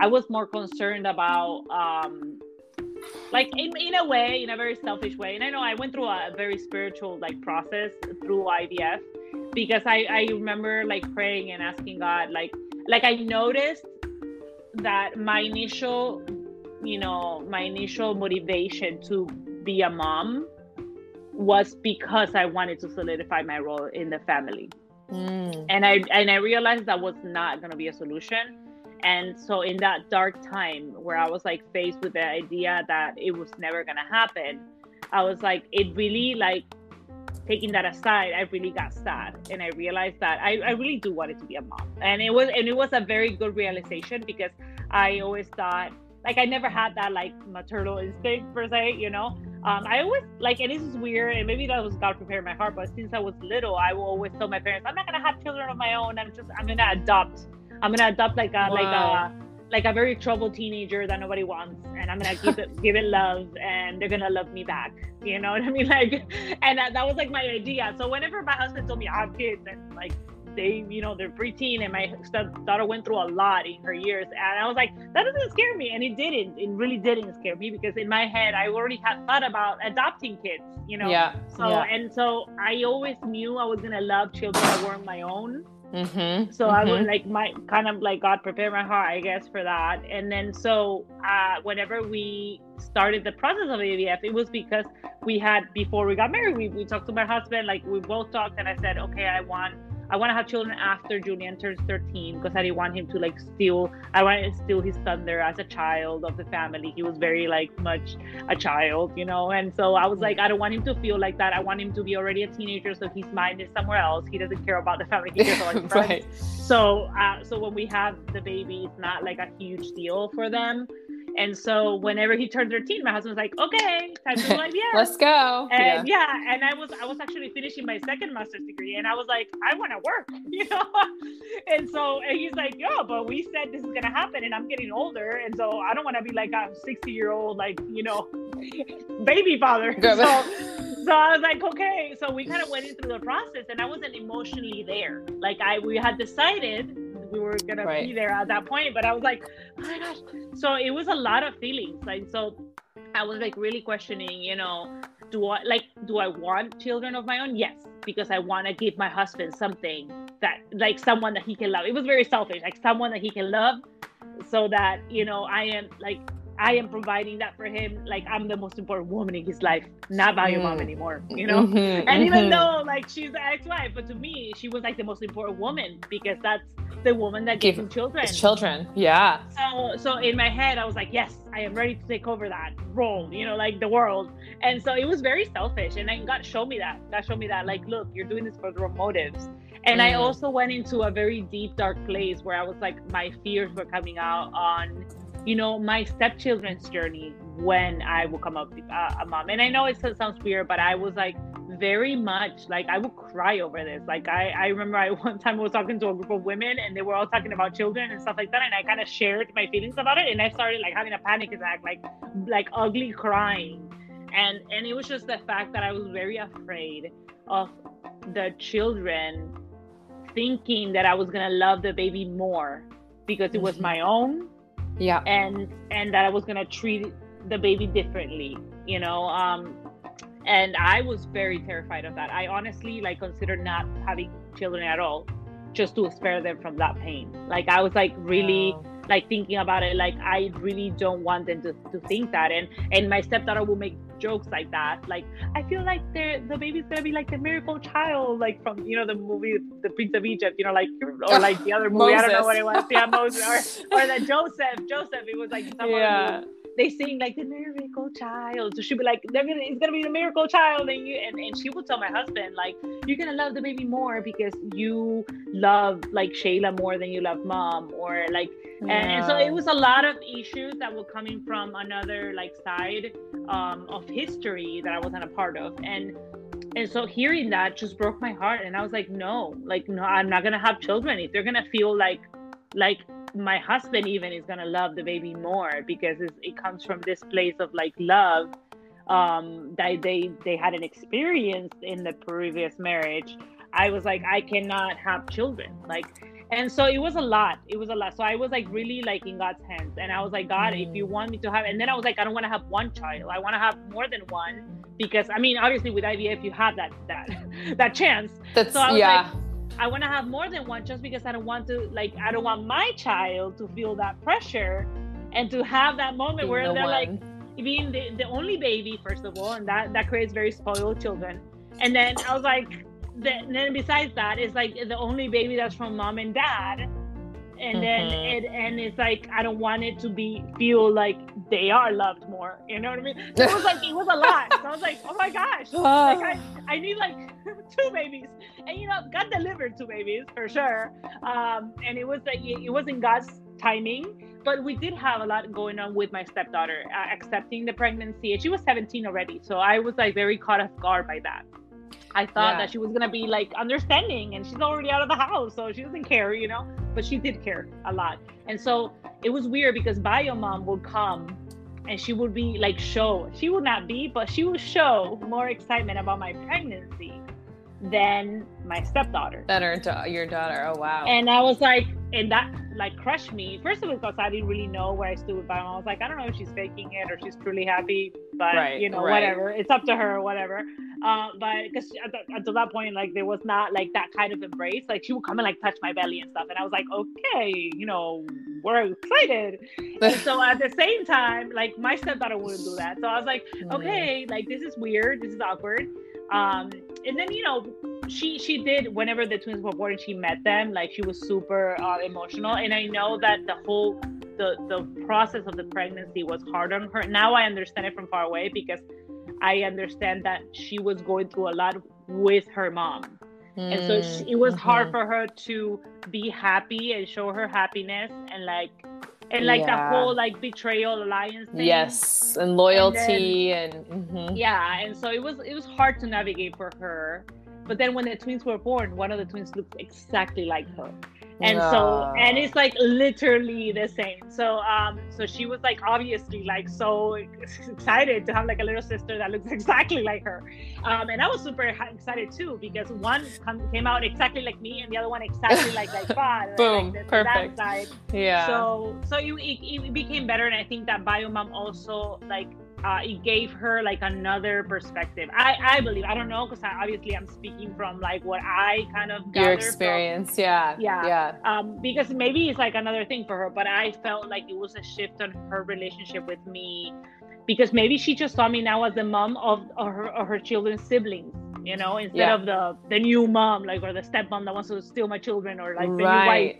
I was more concerned about. Um, like in, in a way in a very selfish way and i know i went through a, a very spiritual like process through ivf because I, I remember like praying and asking God, like, like I noticed that my initial, you know, my initial motivation to be a mom was because I wanted to solidify my role in the family. Mm. And I and I realized that was not gonna be a solution. And so in that dark time where I was like faced with the idea that it was never gonna happen, I was like, it really like taking that aside, I really got sad and I realized that I, I really do wanted to be a mom. And it was and it was a very good realization because I always thought like I never had that like maternal instinct per se, you know. Um, I always like, and this is weird, and maybe that was God preparing my heart. But since I was little, I will always tell my parents, "I'm not gonna have children of my own. I'm just, I'm gonna adopt. I'm gonna adopt like a, wow. like a, like a very troubled teenager that nobody wants, and I'm gonna give it give it love, and they're gonna love me back. You know what I mean? Like, and that, that was like my idea. So whenever my husband told me I have kids, and like they, you know, they're preteen, and my daughter went through a lot in her years. And I was like, that doesn't scare me, and it didn't. It really didn't scare me because in my head, I already had thought about adopting kids, you know. Yeah. So yeah. and so, I always knew I was gonna love children that weren't my own. Mm-hmm. So I would like my kind of like God prepare my heart, I guess, for that. And then so uh, whenever we started the process of IVF, it was because we had before we got married, we, we talked to my husband, like we both talked, and I said, okay, I want I want to have children after Julian turns 13 because I didn't want him to like steal. I wanted to steal his thunder as a child of the family. He was very like much a child, you know. And so I was like, I don't want him to feel like that. I want him to be already a teenager, so his mind is somewhere else. He doesn't care about the family. He cares about his friends. right. So, uh, so when we have the baby, it's not like a huge deal for them. And so whenever he turned 13, my husband was like, okay, time to do IVF. Let's go. And yeah. and I was I was actually finishing my second master's degree, and I was like, I want to work, you know. and so and he's like, yeah, but we said this is gonna happen, and I'm getting older, and so I don't want to be like a 60 year old like you know baby father. Good. So, so I was like, okay. So we kind of went through the process, and I wasn't emotionally there. Like I we had decided we were gonna Right. be there at that point, but I was like, oh my gosh. So it was a lot of feelings. Like so I was like really questioning, you know, do I like do I want children of my own? Yes, because I want to give my husband something that like someone that he can love. It was very selfish, like someone that he can love so that, you know, I am like I am providing that for him. Like I'm the most important woman in his life, not by your mom Mm. anymore, you know? Mhm, And even mhm. though like she's the ex-wife, but to me, she was like the most important woman because that's the woman that gives Give- him children. Children. Yeah. So, so in my head, I was like, yes, I am ready to take over that role, you know, like the world. And so it was very selfish. And then God showed me that. God showed me that, like, look, you're doing this for the wrong motives. And I Mm. also went into a very deep, dark place where I was like, my fears were coming out on, you know, my stepchildren's journey when I will come up uh, a mom. And I know it sounds weird, but I was like, very much like I would cry over this. Like I, I remember I one time I was talking to a group of women and they were all talking about children and stuff like that, and I kind of shared my feelings about it, and I started like having a panic attack, like like ugly crying, and and it was just the fact that I was very afraid of the children thinking that I was gonna love the baby more because it was Mhm. my own Yeah. and and that I was gonna treat the baby differently, you know. Um, and I was very terrified of that. I honestly like considered not having children at all, just to spare them from that pain. Like I was like really Wow. Like thinking about it. Like I really don't want them to, to think that. And and my stepdaughter will make jokes like that. Like I feel like the the baby's gonna be like the miracle child, like from you know the movie The Prince of Egypt. You know, like or like the other movie. I don't know what it was. Yeah, Moses or or the Joseph. Joseph. It was like some other Yeah. movie they sing like the miracle child. So she'd be like, They're gonna it's gonna be the miracle child. And you and, and she would tell my husband, like, you're gonna love the baby more because you love like Shayla more than you love mom, or like and, and so it was a lot of issues that were coming from another like side um, of history that I wasn't a part of. And and so hearing that just broke my heart and I was like, no, like no, I'm not gonna have children if they're gonna feel like like my husband even is gonna love the baby more because it's, it comes from this place of like love um that they they had an experience in the previous marriage. I was like i cannot have children like and so it was a lot. It was a lot. So i was like really like in god's hands. And i was like god if you want me to have and then i was like i don't want to have one child. I want to have more than one because i mean obviously with ivf you have that that that chance. That's so I was yeah. I want to have more than one just because I don't want to like I don't want my child to feel that pressure and to have that moment Being where the they're like one. being the, the only baby first of all and that that creates very spoiled children and then I was like the, and then besides that it's like the only baby that's from mom and dad and then Mhm. it and it's like I don't want it to be feel like they are loved more. You know what I mean? So it was like it was a lot. So I was like oh my gosh. Like I, I need like two babies. And you know god delivered two babies for sure. Um and it was like it wasn't god's timing. But we did have a lot going on with my stepdaughter uh, accepting the pregnancy. And she was 17 already. So i was like very caught off guard by that i thought Yeah. that she was gonna be like understanding and she's already out of the house so she doesn't care you know but she did care a lot and so it was weird because bio mom would come and she would be like show she would not be but she would show more excitement about my pregnancy than my stepdaughter. Than her, da- your daughter. Oh wow. And I was like, and that like crushed me. First of all, because I didn't really know where I stood with my mom. I was like, I don't know if she's faking it or she's truly happy, but Right, you know, right. whatever. It's up to her, whatever. Uh, but because until that point, like there was not like that kind of embrace. Like she would come and like touch my belly and stuff, and I was like, okay, you know, we're excited. And so at the same time, like my stepdaughter wouldn't do that. So I was like, Mm. okay, like this is weird, this is awkward. Um, and then you know, she she did whenever the twins were born, she met them. Like she was super uh, emotional, and I know that the whole the the process of the pregnancy was hard on her. Now I understand it from far away because I understand that she was going through a lot with her mom and so Mm, she, it was hard mhm. for her to be happy and show her happiness and like and like Yeah. the whole like betrayal alliance thing. Yes, and loyalty and, mhm. yeah and so it was it was hard to navigate for her but then when the twins were born one of the twins looked exactly like her. And so and it's like literally the same. So um so she was like obviously like so excited to have like a little sister that looks exactly like her. Um and i was super excited too because one come, came out exactly like me and the other one exactly like like Bod, Boom, like perfect. yeah. so so it, it, it became better and i think that biomom also like uh, it gave her like another perspective. I i believe i don't know because obviously i'm speaking from like what i kind of your gathered from- experience, yeah, Yeah. yeah, um, because maybe it's like another thing for her, but I felt like it was a shift on her relationship with me because maybe she just saw me now as the mom of, of her of her children's siblings, you know, instead Yeah. of the the new mom, like or the stepmom that wants to steal my children, or like the new wife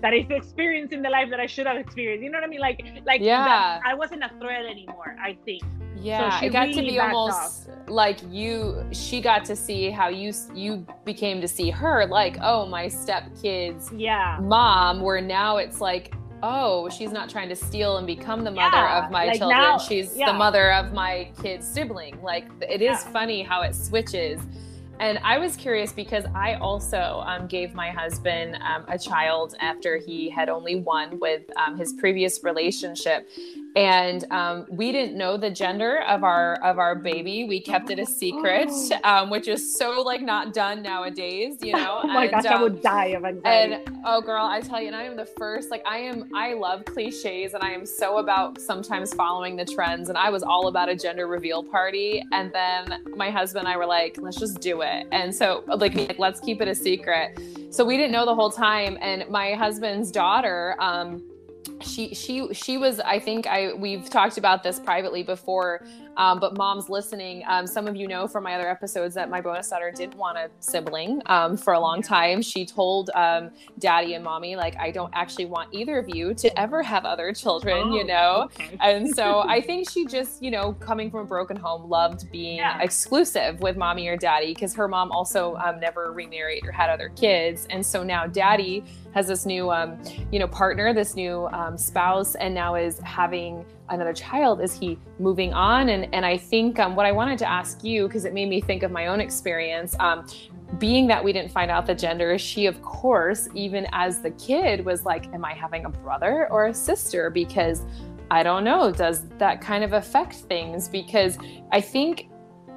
that is experiencing the life that I should have experienced. You know what I mean? Like like Yeah. that- I wasn't a threat anymore. I think. Yeah, she it got to be almost like you. She got to see how you you became to see her like, oh, my stepkid's Yeah. mom. Where now it's like, oh, she's not trying to steal and become the mother Yeah, of my like children. now- she's yeah. the mother of my kid's sibling. Like it is Yeah. funny how it switches. And I was curious because I also um, gave my husband um, a child after he had only one with um, his previous relationship, and um, we didn't know the gender of our of our baby. We kept it a secret, um, which is so like not done nowadays, you know. Oh my And, gosh, I um, would die of anxiety. and oh, girl, I tell you, and I am the first. Like, I am. I love cliches, and I am so about sometimes following the trends. And I was all about a gender reveal party, and then my husband and I were like, "Let's just do it." And so, like, like let's keep it a secret. So we didn't know the whole time. And my husband's daughter, um, she she she was. I think I we've talked about this privately before. Um, but moms listening, um, some of you know from my other episodes that my bonus daughter didn't want a sibling um, for a long time. She told um, daddy and mommy, like, I don't actually want either of you to ever have other children, you Oh, know? okay. And so I think she just, you know, coming from a broken home, loved being Yeah. exclusive with mommy or daddy because her mom also um, never remarried or had other kids. And so now daddy has this new, um, you know, partner, this new um, spouse, and now is having another child. Is he moving on? And and I think um, what I wanted to ask you because it made me think of my own experience. Um, being that we didn't find out the gender, she, of course, even as the kid, was like, Am I having a brother or a sister? Because I don't know. Does that kind of affect things? Because I think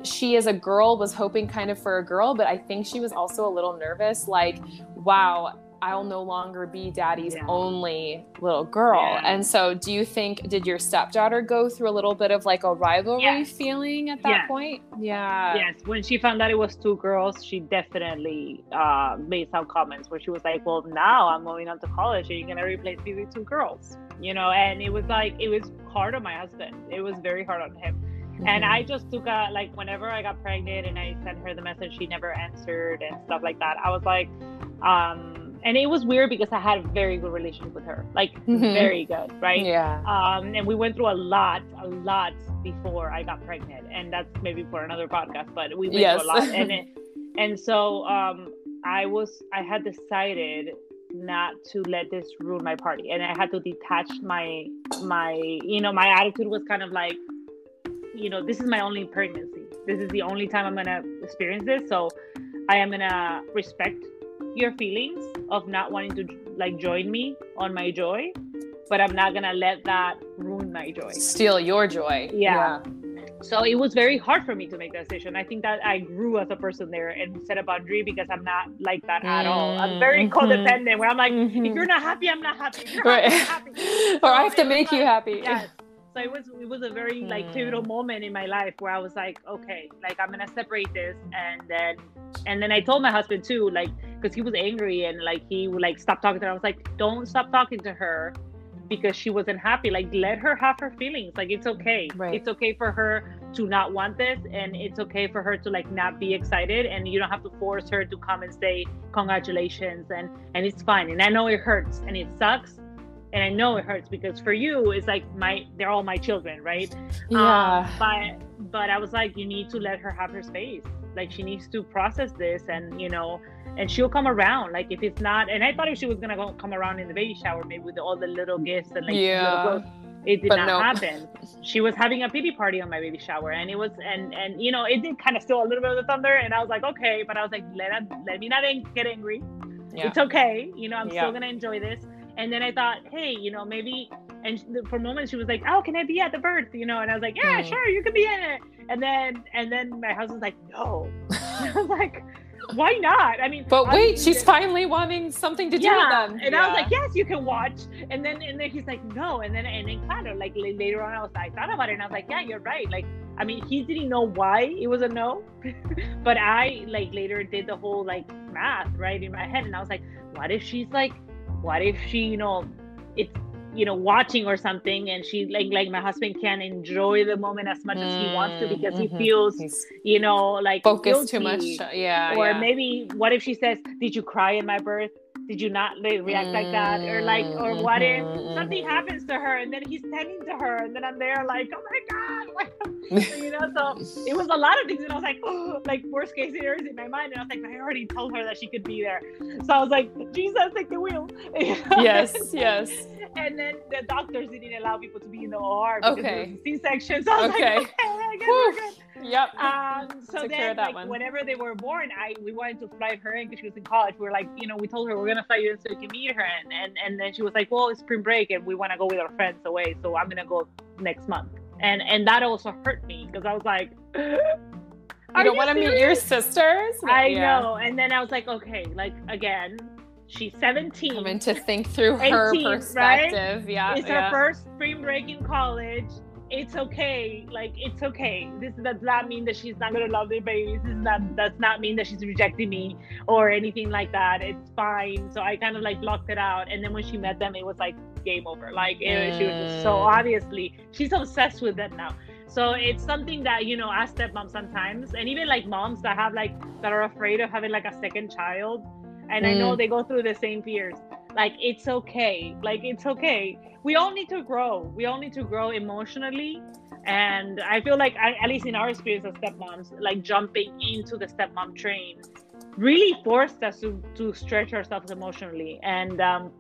she, as a girl, was hoping kind of for a girl, but I think she was also a little nervous like, wow, I'll no longer be daddy's Yeah. only little girl. Yeah. And so, do you think, did your stepdaughter go through a little bit of like a rivalry Yes. feeling at that Yes. point? Yeah. yes when she found out it was two girls she definitely uh, made some comments where she was like well now i'm going on to college and you're gonna replace me with two girls you know and it was like it was hard on my husband it was very hard on him and Mhm. i just took a like whenever i got pregnant and i sent her the message she never answered and stuff like that i was like um and it was weird because i had a very good relationship with her like Mhm. very good right Yeah. um, and we went through a lot, a lot before I got pregnant, and that's maybe for another podcast. But we went Yes. through a lot, and it, and so um, I was, I had decided not to let this ruin my party, and I had to detach my, my, you know, my attitude was kind of like, you know, this is my only pregnancy. This is the only time I'm gonna experience this, so I am gonna respect your feelings of not wanting to like join me on my joy but I'm not gonna let that ruin my joy. Steal your joy. Yeah. so it was very hard for me to make that decision. I think that I grew as a person there and set a boundary because I'm not like that at all. I'm very mm-hmm. codependent where I'm like, mm-hmm. if you're not happy, I'm not happy. Right. Happy, or I have to make you happy. Yes. So it was it was a very like pivotal mm. moment in my life where I was like, okay, like I'm gonna separate this, and then and then I told my husband too, like because he was angry and like he would like stop talking to her. I was like, don't stop talking to her because she wasn't happy. Like let her have her feelings. Like it's okay. Right. It's okay for her to not want this and it's okay for her to like not be excited and you don't have to force her to come and say congratulations and and it's fine. And I know it hurts and it sucks and I know it hurts because for you it's like my they're all my children, right? Yeah. Um, but but I was like, you need to let her have her space. Like she needs to process this, and you know, and she'll come around. Like if it's not, and I thought if she was gonna go, come around in the baby shower, maybe with all the little gifts and like yeah. it did but not no. happen. She was having a pity party on my baby shower, and it was, and and you know, it did kind of steal a little bit of the thunder. And I was like, okay, but I was like, let let me not get angry. Yeah. It's okay, you know, I'm yeah. still gonna enjoy this. And then I thought, hey, you know, maybe. And for a moment, she was like, "Oh, can I be at the birth?" You know, and I was like, "Yeah, mm. sure, you can be in it." And then, and then my husband's like, "No." I was like, "Why not?" I mean, but wait, she's finally wanting something to do yeah. with them. And yeah. I was like, "Yes, you can watch." And then, and then he's like, "No." And then, and then, kind of like later on, I was, I thought about it, and I was like, "Yeah, you're right." Like, I mean, he didn't know why it was a no, but I like later did the whole like math right in my head, and I was like, "What if she's like?" what if she you know it's you know watching or something and she like like my husband can enjoy the moment as much mm, as he wants to because mm-hmm. he feels He's you know like focused too much yeah or yeah. maybe what if she says did you cry in my birth did you not react like that or like or mm-hmm, what if mm-hmm. something happens to her and then he's tending to her and then i'm there like oh my god you know so it was a lot of things and i was like oh, like worst case scenarios in my mind and i was like i already told her that she could be there so i was like jesus take the wheel yes yes and then the doctors didn't allow people to be in the OR because okay. C-section. So I was okay. like, okay, I guess we're good. Yep. Um, so then, like, one. whenever they were born, I we wanted to fly her in because she was in college. We were like, you know, we told her we're gonna fly you in so you can meet her, and and and then she was like, well, it's spring break and we want to go with our friends away, so I'm gonna go next month. And and that also hurt me because I was like. you don't want to meet your sisters? I yeah. know. And then I was like, okay, like again, she's 17. Coming to think through 18, her perspective. Right? Yeah. It's yeah. her first spring break in college it's okay. Like it's okay. This does not mean that she's not gonna love the baby. This not does not mean that she's rejecting me or anything like that. It's fine. So I kind of like blocked it out. And then when she met them, it was like game over. Like it, she was just so mm. obviously she's obsessed with them now. So it's something that you know, as stepmom sometimes, and even like moms that have like that are afraid of having like a second child, and mm. I know mm. they go through the same fears. Like it's okay. Like it's okay we all need to grow. We all need to grow emotionally. And I feel like, I, at least in our experience as stepmoms, like jumping into the stepmom train really forced us to, to stretch ourselves emotionally. And um,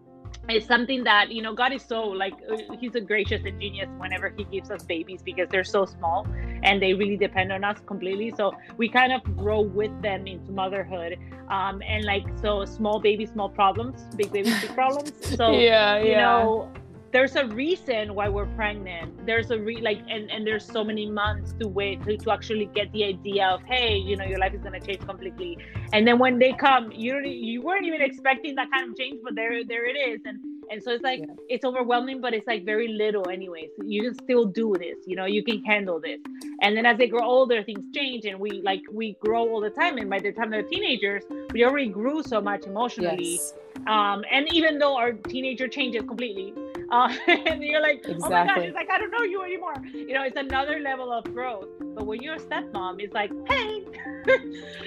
it's something that you know god is so like uh, he's a gracious and genius whenever he gives us babies because they're so small and they really depend on us completely. So we kind of grow with them into motherhood. Um and like so small baby small problems big baby big problems. So yeah you yeah. know there's a reason why we're pregnant. There's a re like and and there's so many months to wait to, to actually get the idea of hey you know your life is going to change completely. And then when they come you don't you weren't even expecting that kind of change but there there it is. And and so it's like yeah. it's overwhelming but it's like very little anyways. You can still do this you know you can handle this. And then as they grow older things change and we like we grow all the time. And by the time they're teenagers we already grew so much emotionally. Yes. um and even though our teenager changes completely uh, and you're like, exactly. oh my gosh, it's like I don't know you anymore. You know, it's another level of growth. But when you're a stepmom, it's like, hey,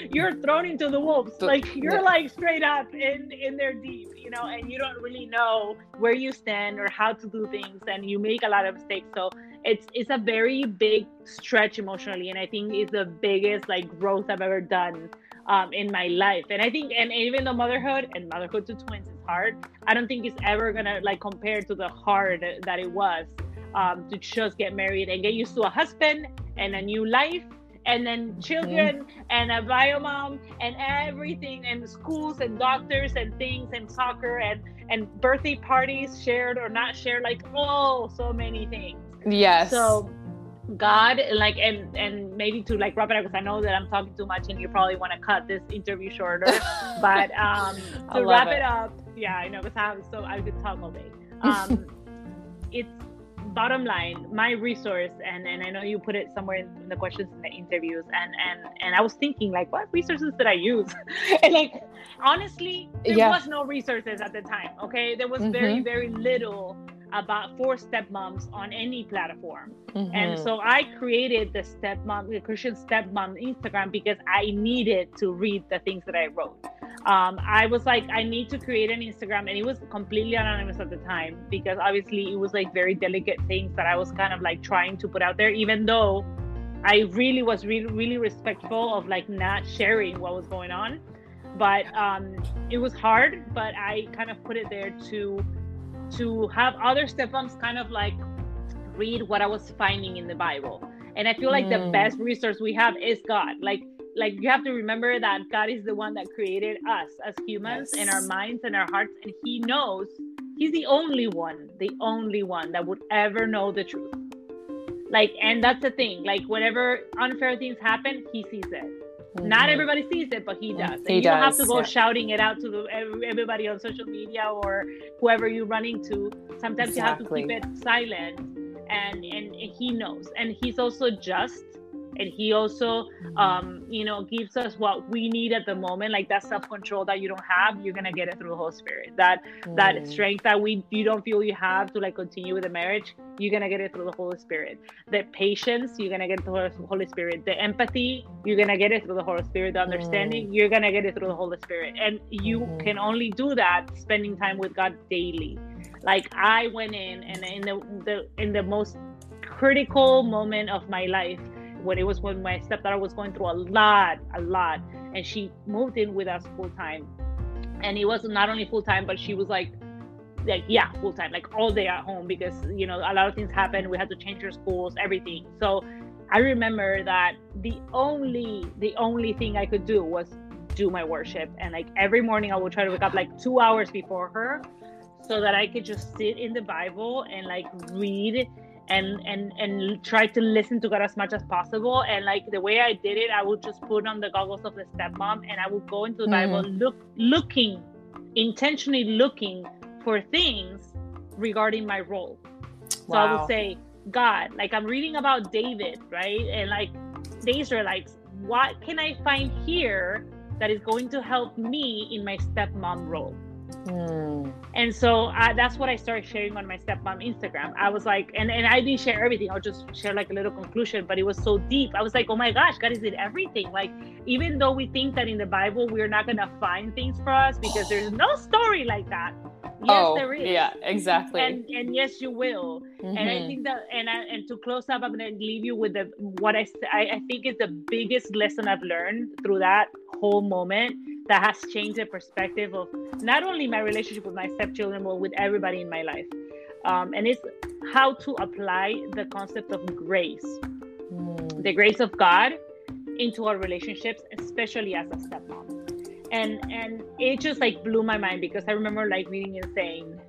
you're thrown into the wolves. Like you're like straight up in in there deep, you know, and you don't really know where you stand or how to do things, and you make a lot of mistakes. So it's it's a very big stretch emotionally, and I think it's the biggest like growth I've ever done um, in my life. And I think, and even though motherhood and motherhood to twins is hard, I don't think it's ever gonna like compare to the hard that it was um, to just get married and get used to a husband and a new life and then children mm-hmm. and a bio mom and everything and schools and doctors and things and soccer and and birthday parties shared or not shared like oh so many things yes so God, like, and and maybe to like wrap it up because I know that I'm talking too much, and you probably want to cut this interview shorter. but um, to wrap it. it. up, yeah, I know because I have so I could talk all day. Um, it's bottom line, my resource, and and I know you put it somewhere in the questions in the interviews, and and and I was thinking like, what resources did I use? and like, honestly, there yeah. was no resources at the time. Okay, there was mm-hmm. very very little about for stepmoms on any platform. Mm-hmm. And so I created the stepmom, the Christian stepmom Instagram because I needed to read the things that I wrote um, I was like, I need to create an Instagram, and it was completely anonymous at the time because obviously it was like very delicate things that I was kind of like trying to put out there, even though I really was really really respectful of like not sharing what was going on. But um, it was hard, but I kind of put it there to to have other stepmoms kind of like read what I was finding in the Bible. And I feel like mm. the best resource we have is God. Like like you have to remember that God is the one that created us as humans yes. and our minds and our hearts, and He knows He's the only one, the only one that would ever know the truth. Like, and that's the thing. Like, whenever unfair things happen, He sees it. Mm-hmm. Not everybody sees it, but he does. And he you does, don't have to go yeah. shouting it out to the, everybody on social media or whoever you're running to. Sometimes exactly. you have to keep it silent, and and he knows. And he's also just and he also um, you know gives us what we need at the moment like that self-control that you don't have you're gonna get it through the holy spirit. That mm. that strength that we you don't feel you have to like continue with the marriage you're gonna get it through the holy spirit. The patience you're gonna get through the holy spirit. The empathy you're gonna get it through the holy spirit. The understanding mm. you're gonna get it through the holy spirit. And you mm-hmm. can only do that spending time with god daily. Like i went in and in the, the in the most critical moment of my life when it was when my stepdaughter was going through a lot, a lot, and she moved in with us full time. And it was not only full time, but she was like, like yeah, full time, like all day at home because you know a lot of things happened. We had to change her schools, everything. So I remember that the only the only thing I could do was do my worship, and like every morning I would try to wake up like two hours before her, so that I could just sit in the Bible and like read and and and try to listen to God as much as possible. And like the way I did it, I would just put on the goggles of the stepmom and I would go into the mm. Bible look looking intentionally looking for things regarding my role. So. I would say, God, like I'm reading about David, right? And like the Israelites, what can I find here that is going to help me in my stepmom role? Mm. And so I, that's what I started sharing on my stepmom Instagram. I was like, and, and I didn't share everything. I'll just share like a little conclusion, but it was so deep. I was like, oh my gosh, God is in everything. Like, even though we think that in the Bible we're not going to find things for us because there's no story like that. Yes, oh, there is. Yeah, exactly. And and yes, you will. Mm-hmm. And I mm-hmm. think that and I, and to close up, I'm gonna leave you with the what I, I think is the biggest lesson I've learned through that whole moment that has changed the perspective of not only my relationship with my stepchildren, but with everybody in my life. Um, and it's how to apply the concept of grace, mm. the grace of God into our relationships, especially as a stepmom. And and it just like blew my mind because I remember like reading and saying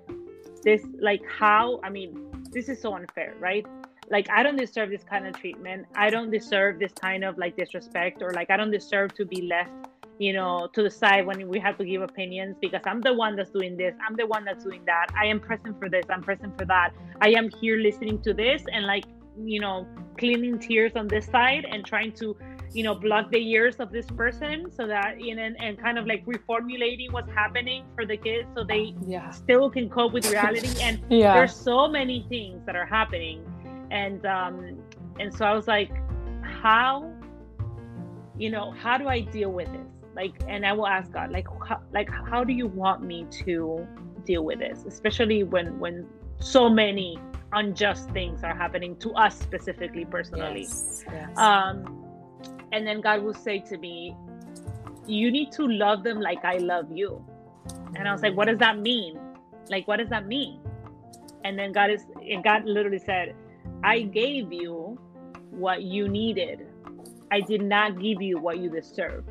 this like how I mean this is so unfair, right? Like I don't deserve this kind of treatment. I don't deserve this kind of like disrespect or like I don't deserve to be left you know, to the side when we have to give opinions because I'm the one that's doing this, I'm the one that's doing that. I am present for this, I'm present for that. I am here listening to this and like, you know, cleaning tears on this side and trying to, you know, block the ears of this person so that you know and, and kind of like reformulating what's happening for the kids so they yeah. still can cope with reality. And yeah. there's so many things that are happening. And um and so I was like, how you know, how do I deal with this? Like and i will ask god like how, like how do you want me to deal with this? Especially when when so many unjust things are happening to us specifically personally. Yes, yes. um and then god will say to me you need to love them like i love you. And i was like what does that mean? Like what does that mean? And then god is and god literally said i gave you what you needed. I did not give you what you deserve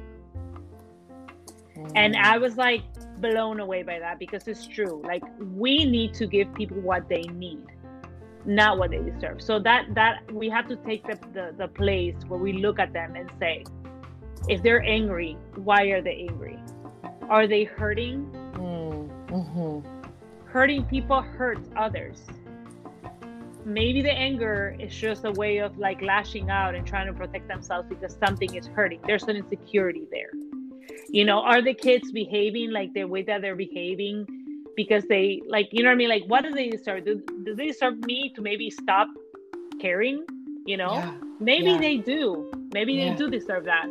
and I was like blown away by that because it's true. Like we need to give people what they need. not what they deserve. So that that we have to take the, the, the place where we look at them and say, if they're angry, why are they angry? Are they hurting? Mm-hmm. Hurting people hurts others. Maybe the anger is just a way of like lashing out and trying to protect themselves because something is hurting. There's an insecurity there. You know, are the kids behaving like the way that they're behaving because they like, you know what I mean? Like, what do they deserve? Do, do they deserve me to maybe stop caring? You know, yeah. maybe yeah. they do. Maybe yeah. they do deserve that.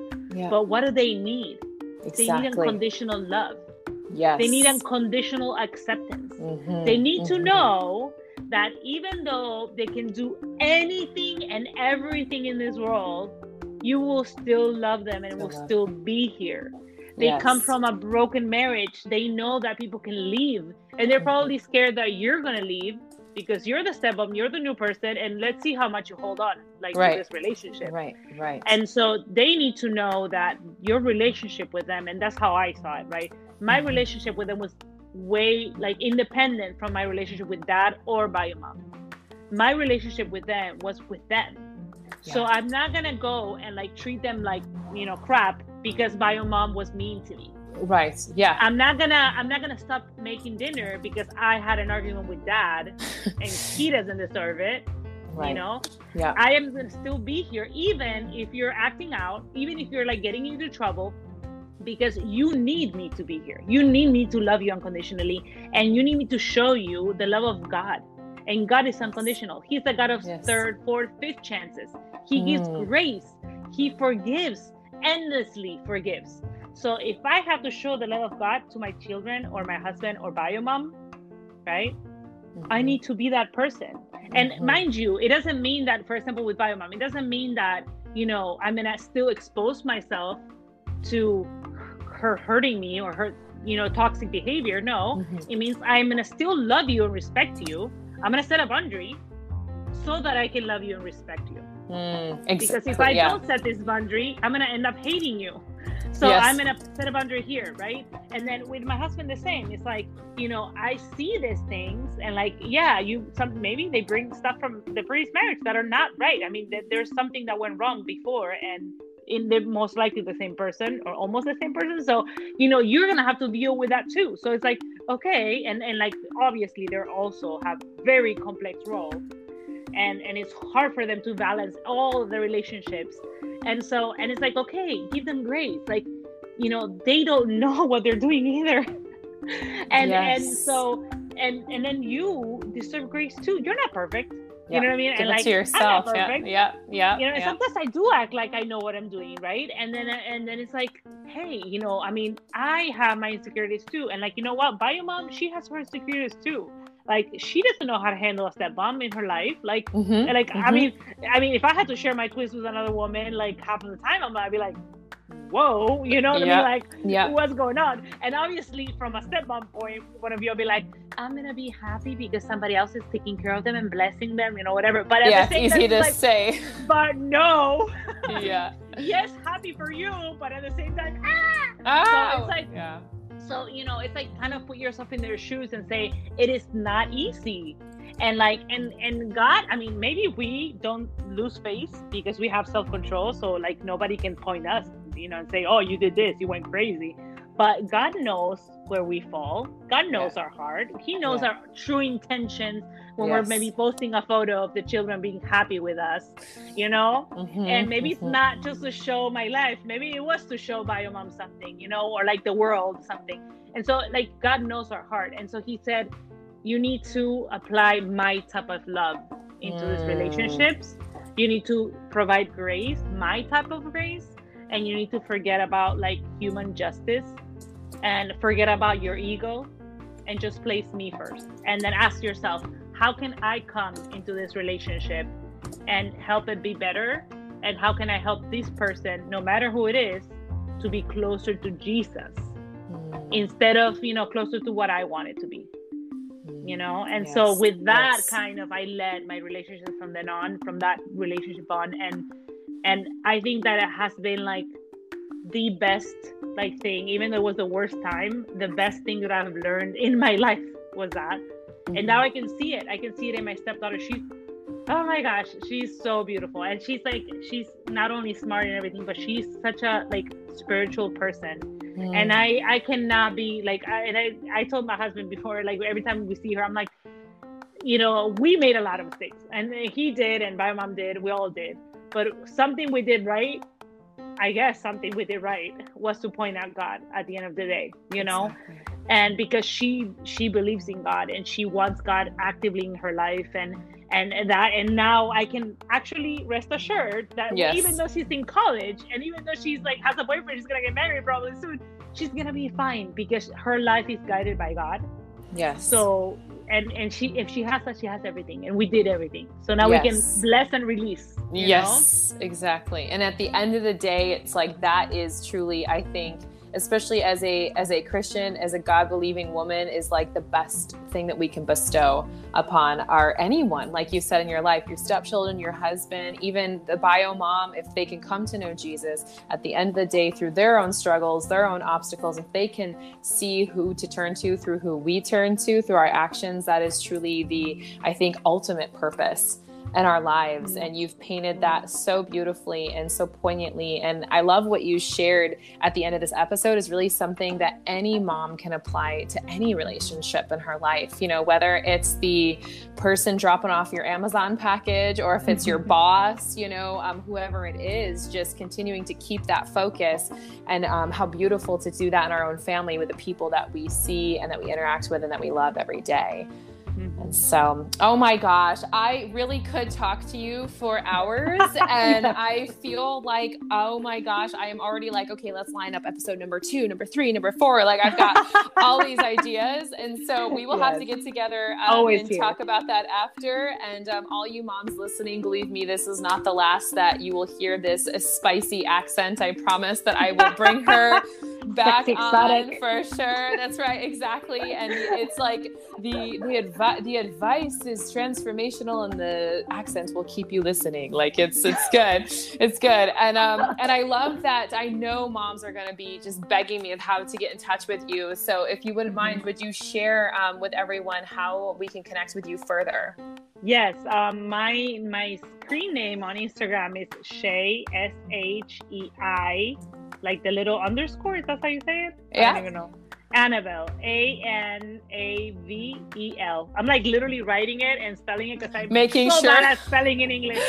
But what do they need? Exactly. They need unconditional love. Yes. They need unconditional acceptance. Mm-hmm. They need mm-hmm. to know that even though they can do anything and everything in this world, you will still love them and will still be here. They yes. come from a broken marriage. They know that people can leave, and they're probably scared that you're gonna leave because you're the stepmom, you're the new person, and let's see how much you hold on, like right. this relationship. Right, right. And so they need to know that your relationship with them, and that's how I saw it, right? My mm-hmm. relationship with them was way like independent from my relationship with dad or bio mom. My relationship with them was with them. Yeah. So I'm not gonna go and like treat them like you know crap because bio mom was mean to me. Right yeah. I'm not gonna i'm not gonna stop making dinner because i had an argument with dad and he doesn't deserve it right. you know? Yeah. I am gonna still be here even if you're acting out even if you're like getting into trouble because you need me to be here. You need me to love you unconditionally and you need me to show you the love of god and god is unconditional he's the god of yes. third fourth fifth chances he mm. gives grace he forgives endlessly forgives so if I have to show the love of God to my children or my husband or bio mom, right? Mm-hmm. I need to be that person. And mm-hmm. mind you, it doesn't mean that, for example, with bio mom, it doesn't mean that, you know, I'm gonna still expose myself to her hurting me or her, you know, toxic behavior. No, mm-hmm. it means I'm gonna still love you and respect you. I'm gonna set a boundary so that I can love you and respect you. Mm, exactly, because if I yeah. don't set this boundary, I'm gonna end up hating you. So yes. I'm gonna set a boundary here, right? And then with my husband, the same. It's like, you know, I see these things, and like, yeah, you some maybe they bring stuff from the previous marriage that are not right. I mean, there's something that went wrong before, and in the most likely the same person or almost the same person. So, you know, you're gonna have to deal with that too. So it's like, okay, and and like obviously they're also have very complex roles, and and it's hard for them to balance all the relationships and so and it's like okay give them grace like you know they don't know what they're doing either and yes. and so and and then you deserve grace too you're not perfect you know what I mean? Give and like to yourself. Yeah, yeah, yeah. You know, yeah. sometimes I do act like I know what I'm doing, right? And then and then it's like, hey, you know, I mean, I have my insecurities too, and like, you know what? Bio mom, she has her insecurities too like she doesn't know how to handle a stepmom in her life like mm-hmm, like mm-hmm. i mean i mean if i had to share my twist with another woman like half of the time i'm gonna be like whoa you know what yeah. i mean? Like yeah. what's going on? And obviously from a stepmom point one of you will be like i'm gonna be happy because somebody else is taking care of them and blessing them you know whatever. But yeah it's easy to like, say. but no. Yeah. Yes happy for you but at the same time ah! Oh, so it's like yeah. so you know it's like kind of put yourself in their shoes and say it is not easy. And like and and god i mean maybe we don't lose face because we have self-control so like nobody can point us you know and say oh you did this you went crazy but god knows where we fall god knows yeah. our heart he knows yeah. our true intentions when yes. we're maybe posting a photo of the children being happy with us, you know? Mm-hmm, and maybe mm-hmm. it's not just to show my life, maybe it was to show bio mom something, you know, or like the world something. And so, like, God knows our heart. And so He said, You need to apply my type of love into mm. these relationships. You need to provide grace, my type of grace. And you need to forget about like human justice and forget about your ego and just place me first. And then ask yourself, how can I come into this relationship and help it be better? And how can I help this person, no matter who it is, to be closer to Jesus mm. instead of, you know, closer to what I want it to be? You know, and yes. so with that yes. kind of, I led my relationship from then on, from that relationship on, and and I think that it has been like the best like thing, even though it was the worst time, the best thing that I've learned in my life was that and now I can see it. I can see it in my stepdaughter. She's Oh my gosh, she's so beautiful, and she's like she's not only smart and everything, but she's such a like spiritual person. Mm. And I I cannot be like I, and I I told my husband before like every time we see her I'm like, you know we made a lot of mistakes and he did and my mom did we all did, but something we did right. I guess something we did right was to point out God at the end of the day, you know. Exactly and because she she believes in god and she wants god actively in her life and and that and now i can actually rest assured that yes. even though she's in college and even though she's like has a boyfriend she's gonna get married probably soon she's gonna be fine because her life is guided by god yes so and and she if she has that she has everything and we did everything so now yes. we can bless and release yes know? exactly and at the end of the day it's like that is truly i think especially as a as a christian as a god believing woman is like the best thing that we can bestow upon our anyone. Like you said in your life your stepchildren your husband even the bio mom if they can come to know jesus at the end of the day through their own struggles their own obstacles if they can see who to turn to through who we turn to through our actions that is truly the i think ultimate purpose and our lives. And you've painted that so beautifully and so poignantly. And I love what you shared at the end of this episode is really something that any mom can apply to any relationship in her life. You know, whether it's the person dropping off your Amazon package or if it's your boss, you know, um, whoever it is, just continuing to keep that focus and um, how beautiful to do that in our own family with the people that we see and that we interact with and that we love every day. Mm-hmm. And so, oh my gosh, I really could talk to you for hours. and yeah. I feel like, oh my gosh, I am already like, okay, let's line up episode number two, number three, number four. Like, I've got all these ideas. And so, we will yes. have to get together um, and here. talk about that after. And um, all you moms listening, believe me, this is not the last that you will hear this spicy accent. I promise that I will bring her back on for sure. That's right, exactly. And it's like the the advice the advice is transformational, and the accent will keep you listening. Like it's it's good, it's good. And um and I love that. I know moms are gonna be just begging me of how to get in touch with you. So if you wouldn't mind, would you share um, with everyone how we can connect with you further? Yes, um, my my screen name on Instagram is Shei S H E I like the little underscore. Is that how you say it? Yeah. I don't even know. Anavel, A N A V E L. I'm like literally writing it and spelling it because I'm making so sure bad at spelling in English.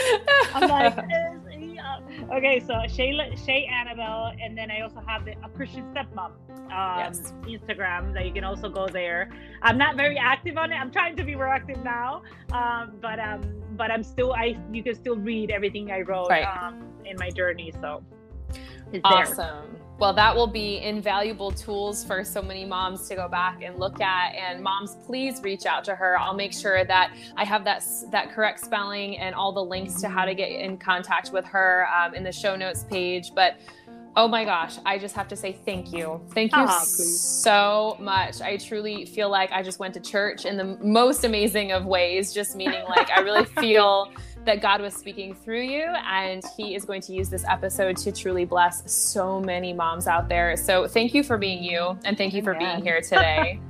I'm like, okay, so Shei, Shei Anavel, and then I also have the a Christian stepmom um, yes. Instagram that you can also go there. I'm not very active on it. I'm trying to be more active now, um, but um, but I'm still I you can still read everything I wrote right. um, in my journey. So it's awesome. There. Well, that will be invaluable tools for so many moms to go back and look at. And moms, please reach out to her. I'll make sure that I have that that correct spelling and all the links to how to get in contact with her um, in the show notes page. But Oh my gosh, I just have to say thank you. Thank you ah, so much. I truly feel like I just went to church in the most amazing of ways, just meaning like I really feel that God was speaking through you, and He is going to use this episode to truly bless so many moms out there. So, thank you for being you, and thank you for being here today.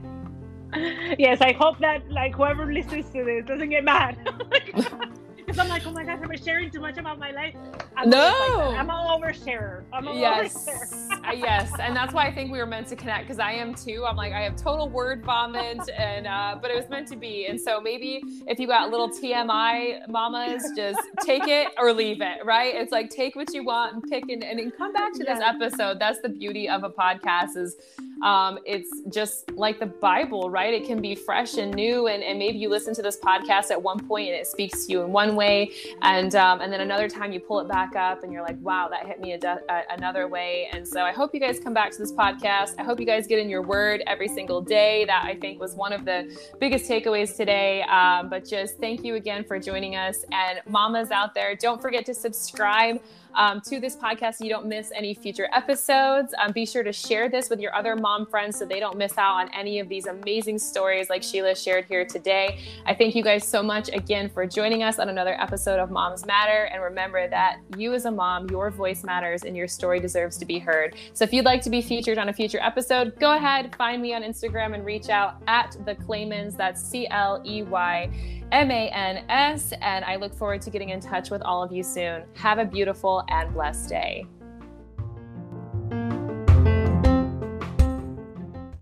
yes, I hope that like whoever listens to this doesn't get mad. because I'm like, oh my gosh, am I sharing too much about my life? I'm no, like I'm an oversharer. I'm an yes, uh, yes, and that's why I think we were meant to connect because I am too. I'm like, I have total word vomit, and uh, but it was meant to be. And so maybe if you got little TMI mamas, just take it or leave it. Right? It's like take what you want and pick and, and come back to this episode. That's the beauty of a podcast is um, it's just like the Bible, right? It can be fresh and new, and, and maybe you listen to this podcast at one point and it speaks to you in one way, and um, and then another time you pull it back up and you're like, wow, that hit me a de- a- another way. And so I hope you guys come back to this podcast. I hope you guys get in your word every single day. That I think was one of the biggest takeaways today. Um, but just thank you again for joining us, and mamas out there, don't forget to subscribe um, to this podcast so you don't miss any future episodes. Um, be sure to share this with your other mom friends so they don't miss out on any of these amazing stories like Sheila shared here today. I thank you guys so much again for joining us on another episode of Moms Matter. And remember that you, as a mom, your voice matters and your story deserves to be heard. So if you'd like to be featured on a future episode, go ahead, find me on Instagram and reach out at the Cleymans. That's C L E Y. M A N S. And I look forward to getting in touch with all of you soon. Have a beautiful and blessed day.